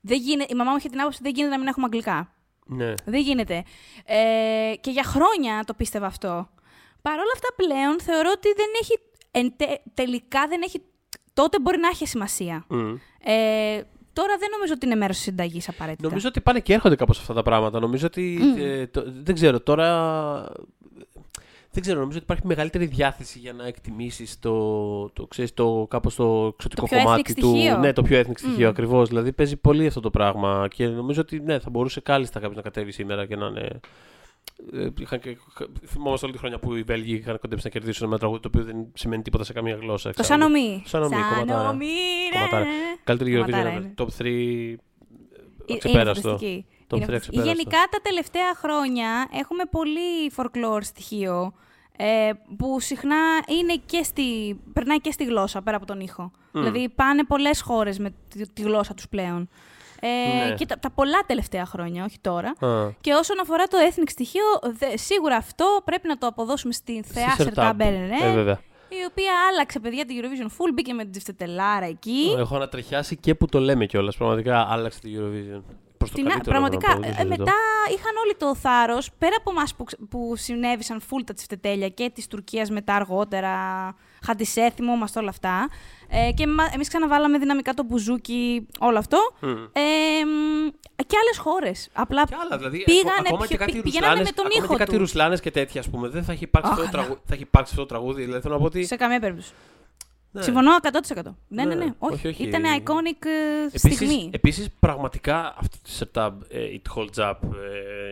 δεν γίνεται, η μαμά μου είχε την άποψη ότι δεν γίνεται να μην έχουμε αγγλικά. ναι. Δεν γίνεται. Ε, και για χρόνια το πίστευα αυτό. Παρ' όλα αυτά πλέον θεωρώ ότι δεν έχει, εν τε- τελικά δεν έχει, τότε μπορεί να έχει σημασία. Μμ. Ε, τώρα δεν νομίζω ότι είναι μέρος της συνταγής απαραίτητα. Νομίζω ότι πάνε και έρχονται κάπως αυτά τα πράγματα. Νομίζω ότι. ε, το- δεν ξέρω, τώρα. Δεν ξέρω, νομίζω ότι υπάρχει μεγαλύτερη διάθεση για να εκτιμήσεις το, το, ξέρεις, το, κάπως το εξωτικό πιο κομμάτι ethnic του. στοιχείο. Ναι, το πιο ethnic στοιχείο Μμ. ακριβώς. Δηλαδή παίζει πολύ αυτό το πράγμα και νομίζω ότι ναι, θα μπορούσε κάλλιστα κάποιος να κατέβει σήμερα και να είναι. Ε, είχαν και, θυμόμαστε όλη τη χρονιά που οι Βέλγοι είχαν κοντέψει να κερδίσουν ένα τραγούδι το οποίο δεν σημαίνει τίποτα σε καμία γλώσσα. Το ξέρω. Σανομή. Σανομή, κομματάρα. Σανομή, ναι. Κομματάρα. Καλύτερη Κομματάρα Eurovision είναι. ever. Top 3. Ε, Αξεπέραστο. Είναι φανταστική. Top Είναι three φανταστική. αξεπέραστο. Γενικά τα τελευταία χρόνια έχουμε πολύ folklore στοιχείο ε, που συχνά είναι και στη, περνάει και στη γλώσσα πέρα από τον ήχο. Δηλαδή πάνε πολλές χώρες με τη, τη γλώσσα τους πλέον. Ε, Ναι. Και τα, τα πολλά τελευταία χρόνια, όχι τώρα. Α. Και όσον αφορά το ethnic στοιχείο, δε- σίγουρα αυτό πρέπει να το αποδώσουμε στην Θεά Στη Σερτά Sertab. Ε, βέβαια. η οποία άλλαξε παιδιά την Eurovision Full, μπήκε με την Τζιφτετελάρα εκεί. Έχω ανατριχιάσει και που το λέμε κιόλας. Πραγματικά άλλαξε τη Eurovision. Προς το Την, α- καλύτερο, πραγματικά, θέλω να πω, δεν ε, συζητώ. μετά είχαν όλοι το θάρρος, πέρα από εμά που, ξε- που συνέβησαν φουλ τα τσιφτετέλια και της Τουρκίας μετά αργότερα, χαντισέθιμο μας όλα αυτά. Ε, και εμείς ξαναβάλαμε δυναμικά το μπουζούκι, όλο αυτό. Μμ. Ε, μ, και άλλες χώρες. Απλά Και άλλα, δηλαδή. πήγανε, ακόμα και πιο- κάτι πη- πηγαίνανε ρουσλάνες, με τον ακόμα ήχο και κάτι τους. ρουσλάνες και τέτοια, ας πούμε. Δεν θα έχει υπάρξει, Αχ, αυτό, το ναι. τραγούδι, θα έχει υπάρξει αυτό το τραγούδι. Δηλαδή θέλω να πω ότι. Σε καμία περίπτωση. Ναι. Συμφωνώ 100%. Ναι, ναι, Ναι, ναι. Όχι, όχι, όχι. Ήταν iconic ε, Επίσης, στιγμή. επίσης, πραγματικά αυτό το setup, ε, it holds up,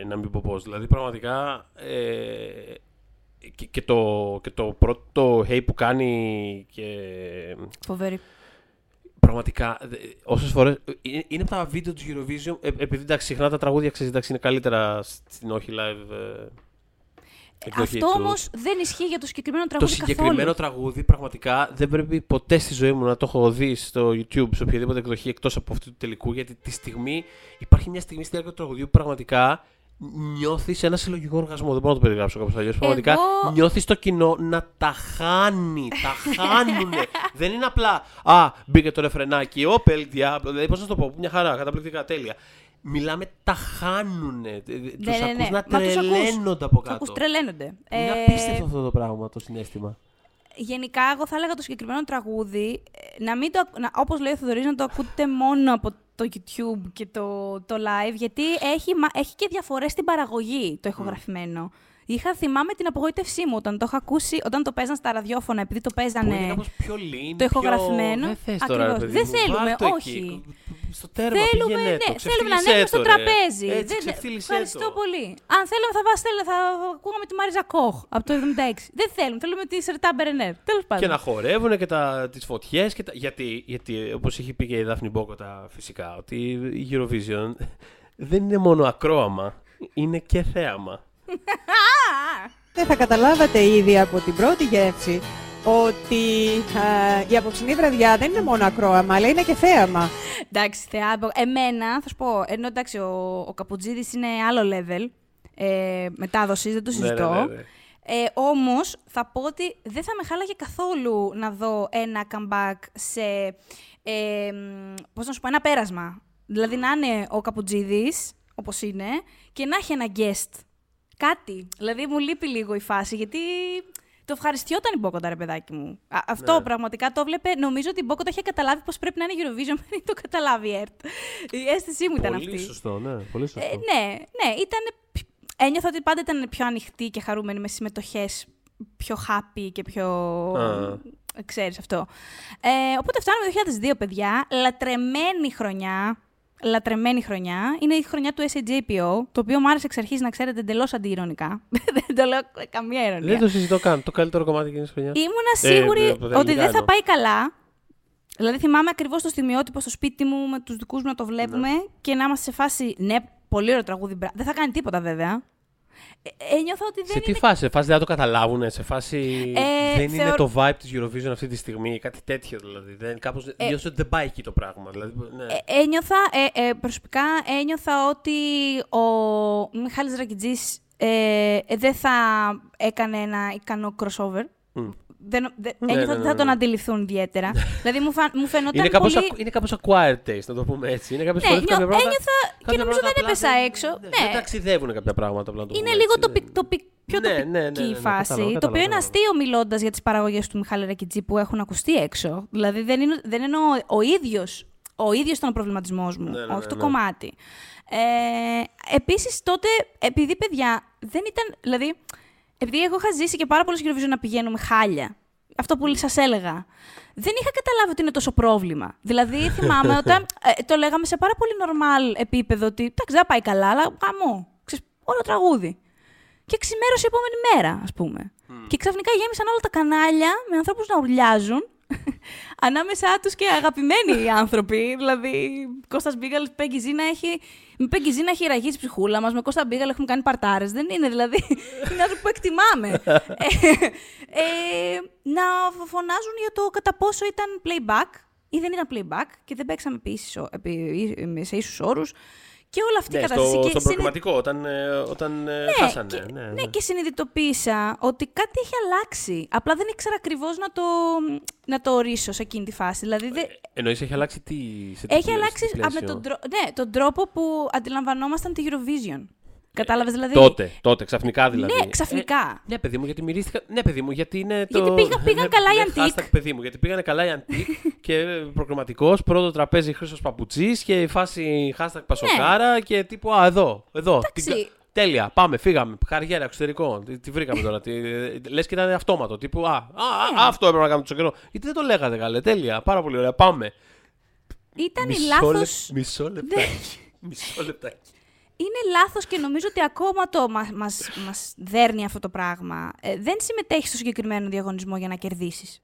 ε, να μην πω πώς. Δηλαδή, πραγματικά, ε, και, και, το, και το πρώτο hey που κάνει και Φοβερή. πραγματικά, δε- όσες φορές, είναι, είναι από τα βίντεο του Eurovision, ε, επειδή εντάξει, συχνά τα τραγούδια ξέρεις, εντάξει, είναι καλύτερα στην όχι live. Ε, εκδοχή Αυτό του. όμως δεν ισχύει για το συγκεκριμένο Το τραγούδι συγκεκριμένο καθόλου. τραγούδι πραγματικά δεν πρέπει ποτέ στη ζωή μου να το έχω δει στο YouTube, σε οποιαδήποτε εκδοχή εκτός από αυτού του τελικού. Γιατί τη στιγμή υπάρχει μια στιγμή στη διάρκεια του τραγουδιού που πραγματικά νιώθει ένα συλλογικό οργασμό. Δεν μπορώ να το περιγράψω κάπως αλλιώς. Πραγματικά Εγώ- νιώθεις το κοινό να τα χάνει. τα χάνουνε. δεν είναι απλά Α, μπήκε το ρεφρενάκι. Ω, Diablo. Δηλαδή, πώς να το πω, μια χαρά, καταπληκτικά, τέλεια. Μιλάμε, τα χάνουνε. Του Ναι, ναι, ακούς ναι. να Μα τους ακούς. τρελαίνονται από Τους κάτω. ακούς, τρελαίνονται. Είναι Ε, απίστευτο αυτό το πράγμα, το συνέστημα. Γενικά, εγώ θα έλεγα το συγκεκριμένο τραγούδι, ε, να μην το, ακ- να, όπως λέει ο Θοδωρής, να το ακούτε μόνο από το YouTube και το, το live, γιατί έχει, μα- έχει και διαφορές στην παραγωγή το ηχογραφημένο. Είχα, θυμάμαι την απογοήτευσή μου όταν το είχα ακούσει, όταν το παίζαν στα ραδιόφωνα, επειδή το Που είναι παίζανε. κάπως πιο lean, το ηχογραφημένο. Πιο... Δεν θες τώρα, ρε Ακριβώς. παιδί Δεν μου, θέλουμε, βάλ' το όχι. Εκεί. Στο τέρμα Θέλουμε, πήγαινε ναι, το, θέλουμε να ξεφτύλισέ ανέβουμε στο το, ρε. τραπέζι. Έτσι, Δεν- ξεφτύλισέ Ευχαριστώ το. πολύ. Αν θέλουμε θα, βάζ, θέλ- θα ακούγαμε τη Μάριζα Κόχ από το 76. Δεν θέλουμε, θέλουμε τη Σερτά Μπερενέρ. Τέλος πάντων. Και να χορεύουν και τα, τις φωτιές και τα... Γιατί, γιατί όπως είχε πει και η Δάφνη Μπόκοτα φυσικά, ότι η Eurovision δεν είναι μόνο ακρόαμα, είναι και θέαμα. Δεν θα καταλάβατε ήδη από την πρώτη γεύση ότι α, η απόψινή βραδιά δεν είναι μόνο ακρόαμα, αλλά είναι και θέαμα. Εντάξει, θεά, εμένα θα σου πω, ενώ εντάξει, ο, ο Καπουτζίδης είναι άλλο level ε, μετάδοσης, δεν το Ναι, συζητώ. ναι, ναι, ναι. Ε, Όμως θα πω ότι δεν θα με χάλαγε καθόλου να δω ένα comeback σε. Ε, Πώς να σου πω, ένα πέρασμα. Δηλαδή να είναι ο Καπουτζίδης, όπως είναι, και να έχει ένα guest. Κάτι. Δηλαδή μου λείπει λίγο η φάση, γιατί το ευχαριστιόταν η Μπόκοτα, ρε παιδάκι μου. Α, αυτό Ναι. πραγματικά το βλέπε. Νομίζω ότι η Μπόκοτα είχε καταλάβει πώ πρέπει να είναι η Eurovision πριν το καταλάβει η ΕΡΤ. Η αίσθησή μου ήταν Πολύ αυτή. σωστό, ναι. Πολύ σωστό. Ε, ναι, ναι, ήταν. Ένιωθα ότι πάντα ήταν πιο ανοιχτή και χαρούμενη με συμμετοχές πιο happy και πιο. Α. Ξέρεις αυτό. Ε, οπότε φτάνουμε το 2002, παιδιά. Λατρεμένη χρονιά. Λατρεμένη χρονιά. Είναι η χρονιά του SAJPO, το οποίο μου άρεσε εξ αρχής να ξέρετε εντελώς αντιειρωνικά. Δεν το λέω καμία ειρωνία. Δεν το συζητώ καν. Το καλύτερο κομμάτι εκείνης της χρονιάς. Ήμουνα Ε, σίγουρη ε, από τα ότι ελληνικά δεν θα εννοώ. πάει καλά. Δηλαδή θυμάμαι ακριβώς το στιγμιότυπο στο σπίτι μου με τους δικούς μου να το βλέπουμε και να είμαστε σε φάση. Ναι, πολύ ωραίο τραγούδι. μπρα- Δεν θα κάνει τίποτα βέβαια. Ε, ένιωθα ότι δεν Σε τι είναι. φάση, σε φάση δεν θα το καταλάβουν, σε φάση Ε, δεν είναι θεωρ- το vibe της Eurovision αυτή τη στιγμή, κάτι τέτοιο δηλαδή. Δεν, κάπως, Ε, νιώθω ότι δεν πάει εκεί το πράγμα. Δηλαδή, ναι. Ε, ένιωθα, ε, ε, προσωπικά ένιωθα ότι ο Μιχάλης Ρακιτζής ε, ε, δεν θα έκανε ένα ικανό crossover. Μμ. Δεν, δεν, Ναι, ένιωθα ναι, ότι ναι, θα τον ναι. αντιληφθούν ιδιαίτερα. δηλαδή μου, φα, μου φαινόταν είναι, κάπως, πολύ... ακου- είναι κάπως acquired taste, να το πούμε έτσι. Είναι κάποιες Ναι, φορές κάποια νιώ- πράγματα, ένιωθα και κάποια νομίζω πράγματα δεν απλά έπεσα δεν- έξω. Δεν, Ναι. δεν ταξιδεύουν κάποια πράγματα απλά να το Είναι πούμε λίγο έτσι, τοπικ, δεν- τοπικ, πιο Ναι, τοπική ναι, ναι, ναι, ναι, φάση. κατάλαβα, το οποίο είναι κατάλαβα. αστείο μιλώντας για τις παραγωγές του Μιχάλη Ρακιτζή που έχουν ακουστεί έξω. Δηλαδή δεν, είναι, δεν εννοώ ο ίδιος. Ο ίδιος ήταν ο προβληματισμός μου, Ναι, ναι, όχι ναι, το ναι. κομμάτι. Ε, Επίσης τότε, επειδή παιδιά δεν ήταν. Δηλαδή, επειδή εγώ είχα ζήσει και πάρα πολλέ Eurovision να πηγαίνουμε χάλια. Αυτό που σας έλεγα. Δεν είχα καταλάβει ότι είναι τόσο πρόβλημα. Δηλαδή, θυμάμαι όταν ε, το λέγαμε σε πάρα πολύ normal επίπεδο ότι εντάξει, δεν θα πάει καλά, αλλά γαμό. Ξέρεις, όλο τραγούδι. Και ξημέρωσε η επόμενη μέρα, ας πούμε. Και ξαφνικά γέμισαν όλα τα κανάλια με ανθρώπους να ουρλιάζουν. Ανάμεσά τους και αγαπημένοι οι άνθρωποι. Δηλαδή, Κώστας Μπίγαλ, Πέγγι Ζήνα έχει. Με Πέγγι Ζήνα έχει ραγίσει η ψυχούλα μας. Με Κώστα Μπίγαλ έχουμε κάνει παρτάρες. Δεν είναι δηλαδή. είναι άνθρωποι που εκτιμάμε. ε, ε, να φωνάζουν για το κατά πόσο ήταν playback ή δεν ήταν playback και δεν παίξαμε επίσης, ο- επί- σε ίσους όρους. Και όλη αυτή η Ναι, κατάσταση. στο, και στο συνε- προγραμματικό, όταν, ε, όταν ε, ναι, χάσανε. και, ναι, ναι, ναι. και συνειδητοποίησα ότι κάτι έχει αλλάξει. Απλά δεν ήξερα ακριβώς να το, να το ορίσω σε εκείνη τη φάση. Δηλαδή, δεν- Εννοείς έχει αλλάξει τι, σε τι έχει πλαίσιο- αλλάξει τι α, με πλαίσιο; τον, τρο- ναι, τον τρόπο που αντιλαμβανόμασταν τη Eurovision. Κατάλαβες δηλαδή; Τότε, τότε, ξαφνικά δηλαδή. Ναι, ξαφνικά. Ναι, παιδί μου, γιατί μυρίστηκα. Ναι, παιδί μου, γιατί είναι το. Γιατί πήγα- πήγαν ναι, καλά οι ναι, Αντίκ. hashtag, παιδί μου, γιατί πήγανε καλά οι αντίκ και προγραμματικό, πρώτο τραπέζι Χρήστος Παπουτσής και η φάση hashtag Πασοκάρα και τύπου Α, εδώ, εδώ. Ναι. Εντάξει. Την κα- Τέλεια, πάμε, φύγαμε. Καριέρα, εξωτερικό. Τι, τι βρήκαμε τώρα. Λες και ήταν αυτόματο. Τύπου Α, α, Ναι. α, αυτό έπρεπε να κάνουμε τόσο καιρό. Γιατί δεν το λέγατε καλέ. Τέλεια, πάρα πολύ ωραία. Πάμε. Ήταν η Μισό λάθος. λεπ- Μισό λεπτάκι. Μισό λεπτάκι. Είναι λάθος και νομίζω ότι ακόμα το μα μας, μας δέρνει αυτό το πράγμα. Ε, δεν συμμετέχεις στο συγκεκριμένο διαγωνισμό για να κερδίσεις.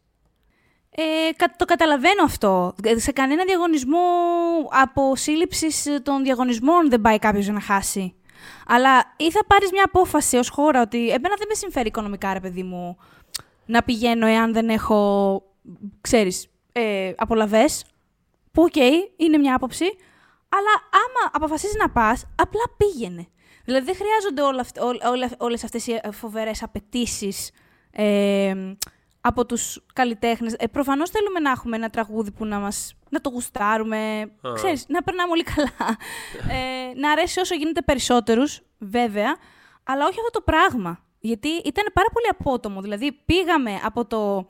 Ε, κα- το καταλαβαίνω αυτό. Ε, Σε κανένα διαγωνισμό από σύλληψη των διαγωνισμών δεν πάει κάποιος να χάσει. Αλλά ή θα πάρεις μια απόφαση ως χώρα ότι εμένα δεν με συμφέρει οικονομικά, ρε παιδί μου, να πηγαίνω εάν δεν έχω, ξέρεις, ε, απολαβές, που οκ, είναι μια άποψη, αλλά άμα αποφασίζει να πας, απλά πήγαινε. Δηλαδή δεν χρειάζονται όλα, αυτα- ό- όλα, όλες αυτές οι ε, φοβερές απαιτήσεις ε, από τους καλλιτέχνες. Ε, προφανώς θέλουμε να έχουμε ένα τραγούδι που να, μας, να το γουστάρουμε, ξέρεις, να περνάμε όλοι καλά. ε, να αρέσει όσο γίνεται περισσότερους, βέβαια, αλλά όχι αυτό το πράγμα. Γιατί ήταν πάρα πολύ απότομο. Δηλαδή πήγαμε από το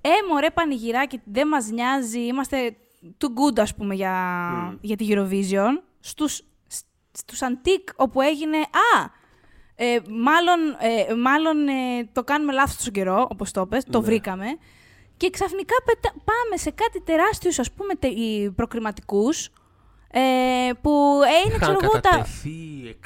«Ε, μωρέ πανηγυράκι, δεν μας νοιάζει, είμαστε too good, ας πούμε, για, για τη Eurovision», στους, σ- στους Antique, όπου έγινε «Α, ε, μάλλον, ε, μάλλον ε, το κάνουμε λάθος στον καιρό, όπως το πες, το βρήκαμε». Και ξαφνικά πετα- πάμε σε κάτι τεράστιους, ας πούμε, τε, οι προκριματικούς, ε, που ε, είναι, ξέρω Είχαν εγώ, τα, κατατεθεί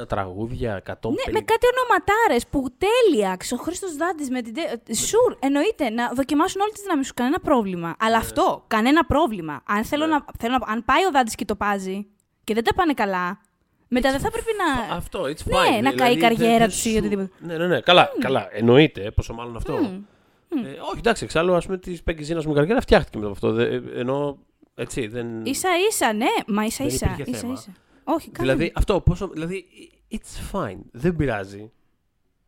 160 τραγούδια, 150. ναι, με κάτι ονοματάρες που τέλεια. Ο Χρήστος Δάντης με την. Σουρ, εννοείται να δοκιμάσουν όλες τις δυνάμεις σου. Κανένα πρόβλημα. Αλλά αυτό, κανένα πρόβλημα. Αν, θέλω να, θέλω να, αν πάει ο Δάντης και το πάζει και δεν τα πάνε καλά, μετά δεν θα πρέπει να. Αυτό, it's Ναι, fine. να καεί η δεν- καριέρα δεν τους ή σου- οτιδήποτε. Ναι, ναι, ναι. Καλά, καλά. Εννοείται, πόσο μάλλον αυτό. Ε, όχι, εντάξει, εξάλλου, ας πούμε, της Πέγκης Ζήνας μου καριέρα φτιάχτηκε μετά από αυτό. Δε- ενώ, έτσι, δεν... σα ίσα, ναι, μα ίσα Δεν ίσα. υπήρχε ίσα, θέμα. ίσα. Όχι, κανένα. Δηλαδή, αυτό, πόσο... Δηλαδή, it's fine. Δεν πειράζει.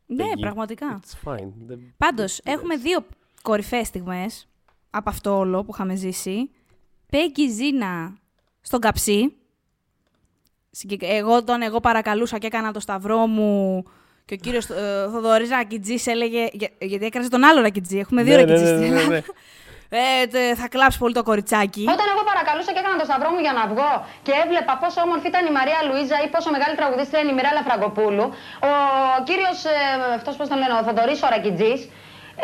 ναι, Πέγγι. πραγματικά. It's fine. Δεν... Πάντως, δεν έχουμε πειράζει. δύο κορυφαίες στιγμές από αυτό όλο που είχαμε ζήσει. Πέγγι Ζήνα στον καψί. Συγκεκ- Εγώ τον εγώ παρακαλούσα και έκανα το σταυρό μου και ο κύριος ε, Θοδωρής Ρακιτζής έλεγε, για- γιατί έκραζε τον άλλο Ρακιτζή, έχουμε δύο Ναι, ναι, Ρακιτζής ναι, στην ναι, ναι, Ελλάδα. Ε, τε- θα κλάψει πολύ το κοριτσάκι. Όταν εγώ παρακαλούσα και έκανα το σταυρό μου για να βγω και έβλεπα πόσο όμορφη ήταν η Μαρία Λουίζα ή πόσο μεγάλη τραγουδίστρια είναι η Μιρέλα Φραγκοπούλου, ο κύριος, αυτός πώς τον λένε, ο Θοδωρής Ορακιτζή,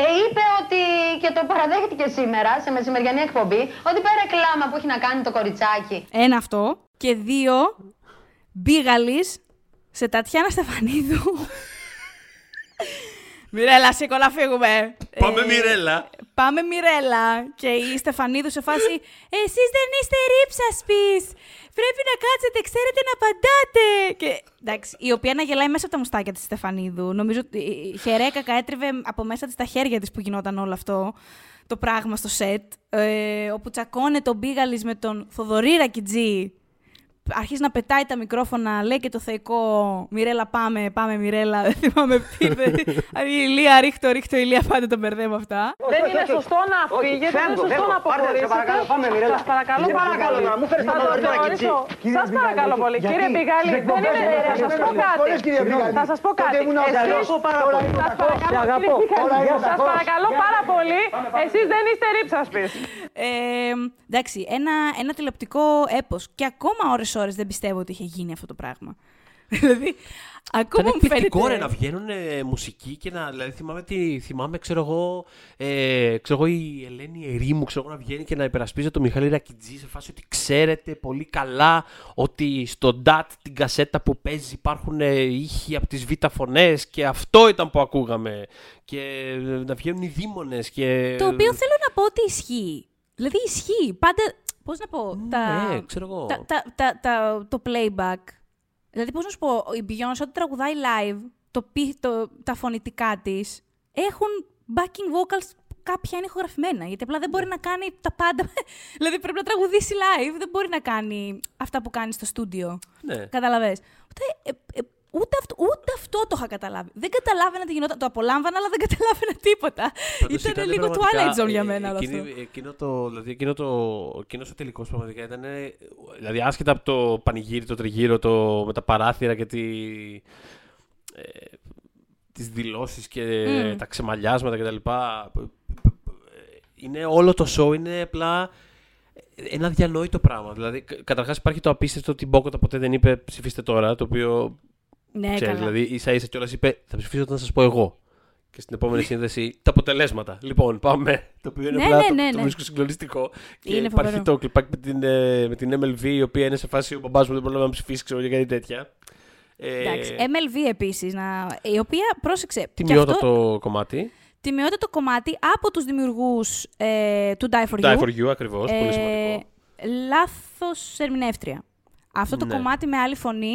ε, είπε ότι και το παραδέχτηκε σήμερα σε μεσημεριανή εκπομπή ότι πέρα κλάμα που έχει να κάνει το κοριτσάκι. Ένα αυτό. Και δύο, Μπίγαλης σε Τατιάνα Στεφανίδου. Μιρέλα, σήκω να φύγουμε. Πάμε, Ε, Μιρέλα. Πάμε Μιρέλα. Και η Στεφανίδου σε φάση «Εσείς δεν είστε ρίψασπης. Πρέπει να κάτσετε, ξέρετε να απαντάτε». Και, εντάξει, η οποία να γελάει μέσα από τα μουστάκια της Στεφανίδου. Νομίζω ότι η χερέκακα έτρεβε από μέσα της τα χέρια της που γινόταν όλο αυτό το πράγμα στο σετ. Ε, όπου τσακώνε τον Μπίγαλης με τον Θοδωρή Ρακιτζή. Αρχίζει να πετάει τα μικρόφωνα, λέει και το θεϊκό Μιρέλα πάμε, πάμε Μιρέλα, δεν θυμάμαι τι είπε. η Ηλία, ρίχτω, ρίχτω, η Ηλία, πάντα τον μπερδεύω αυτά. Δεν είναι σωστό να φύγετε, δεν είναι σωστό να αποχωρήσετε. Σε παρακαλώ, πάμε, Μιρέλα. Σας παρακαλώ Σε πάρα παρακαλώ, πολύ. να μου φέρεις Θα τον το Θοδωρή Ρακιτζή. θεωρήσω. Κύριε Σας Μπιγάλη, παρακαλώ πολύ. γιατί; Κύριε Μπιγάλη, Στις δεν είναι... εκπομπές Θα σας πω μου κάτι. Πολλές, κύριε Μπιγάλη. Θα σας πω κάτι. Τότε ήμουν Εσείς- αγαλός. πάρα Σας πολύ. παρακαλώ, Σε αγαπώ. κύριε Μπιγάλη, Όλα είναι Σας κακός. παρακαλώ πάρα πολύ. Εσείς δεν είστε ρίψασπης. Ε, εντάξει, ένα, ένα τηλεοπτικό έπος. Και ακόμα ώρες-ώρες δεν πιστεύω ότι είχε γίνει αυτό το πράγμα. δηλαδή, ακόμα Ήταν μου εκπληκτικό ρε, φαίνεται... να βγαίνουν ε, μουσικοί και να. Δηλαδή, θυμάμαι, τι, θυμάμαι ξέρω, εγώ, ε, ξέρω εγώ, η Ελένη Ερήμου ξέρω, εγώ, να βγαίνει και να υπερασπίζει τον Μιχάλη Ρακιτζή σε φάση ότι ξέρετε πολύ καλά ότι στο DAT την κασέτα που παίζει υπάρχουν ε, ήχοι από τις β' φωνές και αυτό ήταν που ακούγαμε. Και ε, να βγαίνουν οι δίμονες και. Το οποίο θέλω να πω ότι ισχύει. Δηλαδή ισχύει. Πάντα, πώς να πω, τα, Ναι, ξέρω εγώ. τα, τα, τα, τα- το playback. Δηλαδή, πώς να σου πω, η Beyoncé όταν τραγουδάει live, το, πι- το, τα φωνητικά της έχουν backing vocals κάποια είναι ηχογραφημένα. Γιατί απλά δεν μπορεί να κάνει τα πάντα. δηλαδή πρέπει να τραγουδήσει live, δεν μπορεί να κάνει αυτά που κάνει στο στούντιο. Ναι. Καταλαβες. Ούτε, ε, ε, ούτε, αυτό, ούτε αυτό το είχα καταλάβει. Δεν καταλάβαινα τι γινόταν. Το απολάμβανα, αλλά δεν καταλάβαινα τίποτα. Πάντως Ήταν λίγο πραγματικά, Twilight Zone για ε, μένα όλο εκείνη- αυτό. Εκείνο το, δηλαδή εκείνο το, εκείνος ο τελικός πραγματικά ήταν, δηλαδή άσχετα από το πανηγύρι, το τριγύρο, το, με τα παράθυρα και τη, ε, τις δηλώσεις και Μμ. τα ξεμαλιάσματα κτλ. Είναι όλο το show, είναι απλά ένα διανόητο πράγμα. Δηλαδή, κα- καταρχάς υπάρχει το απίστευτο ότι η Μπόκοτα ποτέ δεν είπε ψηφίστε τώρα, το οποίο Ναι, Ξέρεις, καλά. δηλαδή ίσα ίσα κιόλας είπε θα ψηφίσω όταν σας πω εγώ. Και στην επόμενη σύνδεση τα αποτελέσματα. Λοιπόν, πάμε. Το οποίο είναι Ναι, απλά ναι, το, ναι, το ναι. βρίσκω συγκλονιστικό. Και Είναι υπάρχει φοβερό. το κλιπάκι με την, ε, με την MLV, η οποία είναι σε φάση ο μπαμπάς μου δεν πρόλαβε να ψηφίσει, ξέρω για κάτι τέτοια. Ε, Εντάξει. MLV επίσης, να... η οποία πρόσεξε. και τιμιότατο αυτό- κομμάτι. Τιμιότατο κομμάτι από τους δημιουργούς ε, του Die for Die You. for You ακριβώς, πολύ σημαντικό. Λάθος ερμηνεύτρια. Αυτό το Ναι. κομμάτι με άλλη φωνή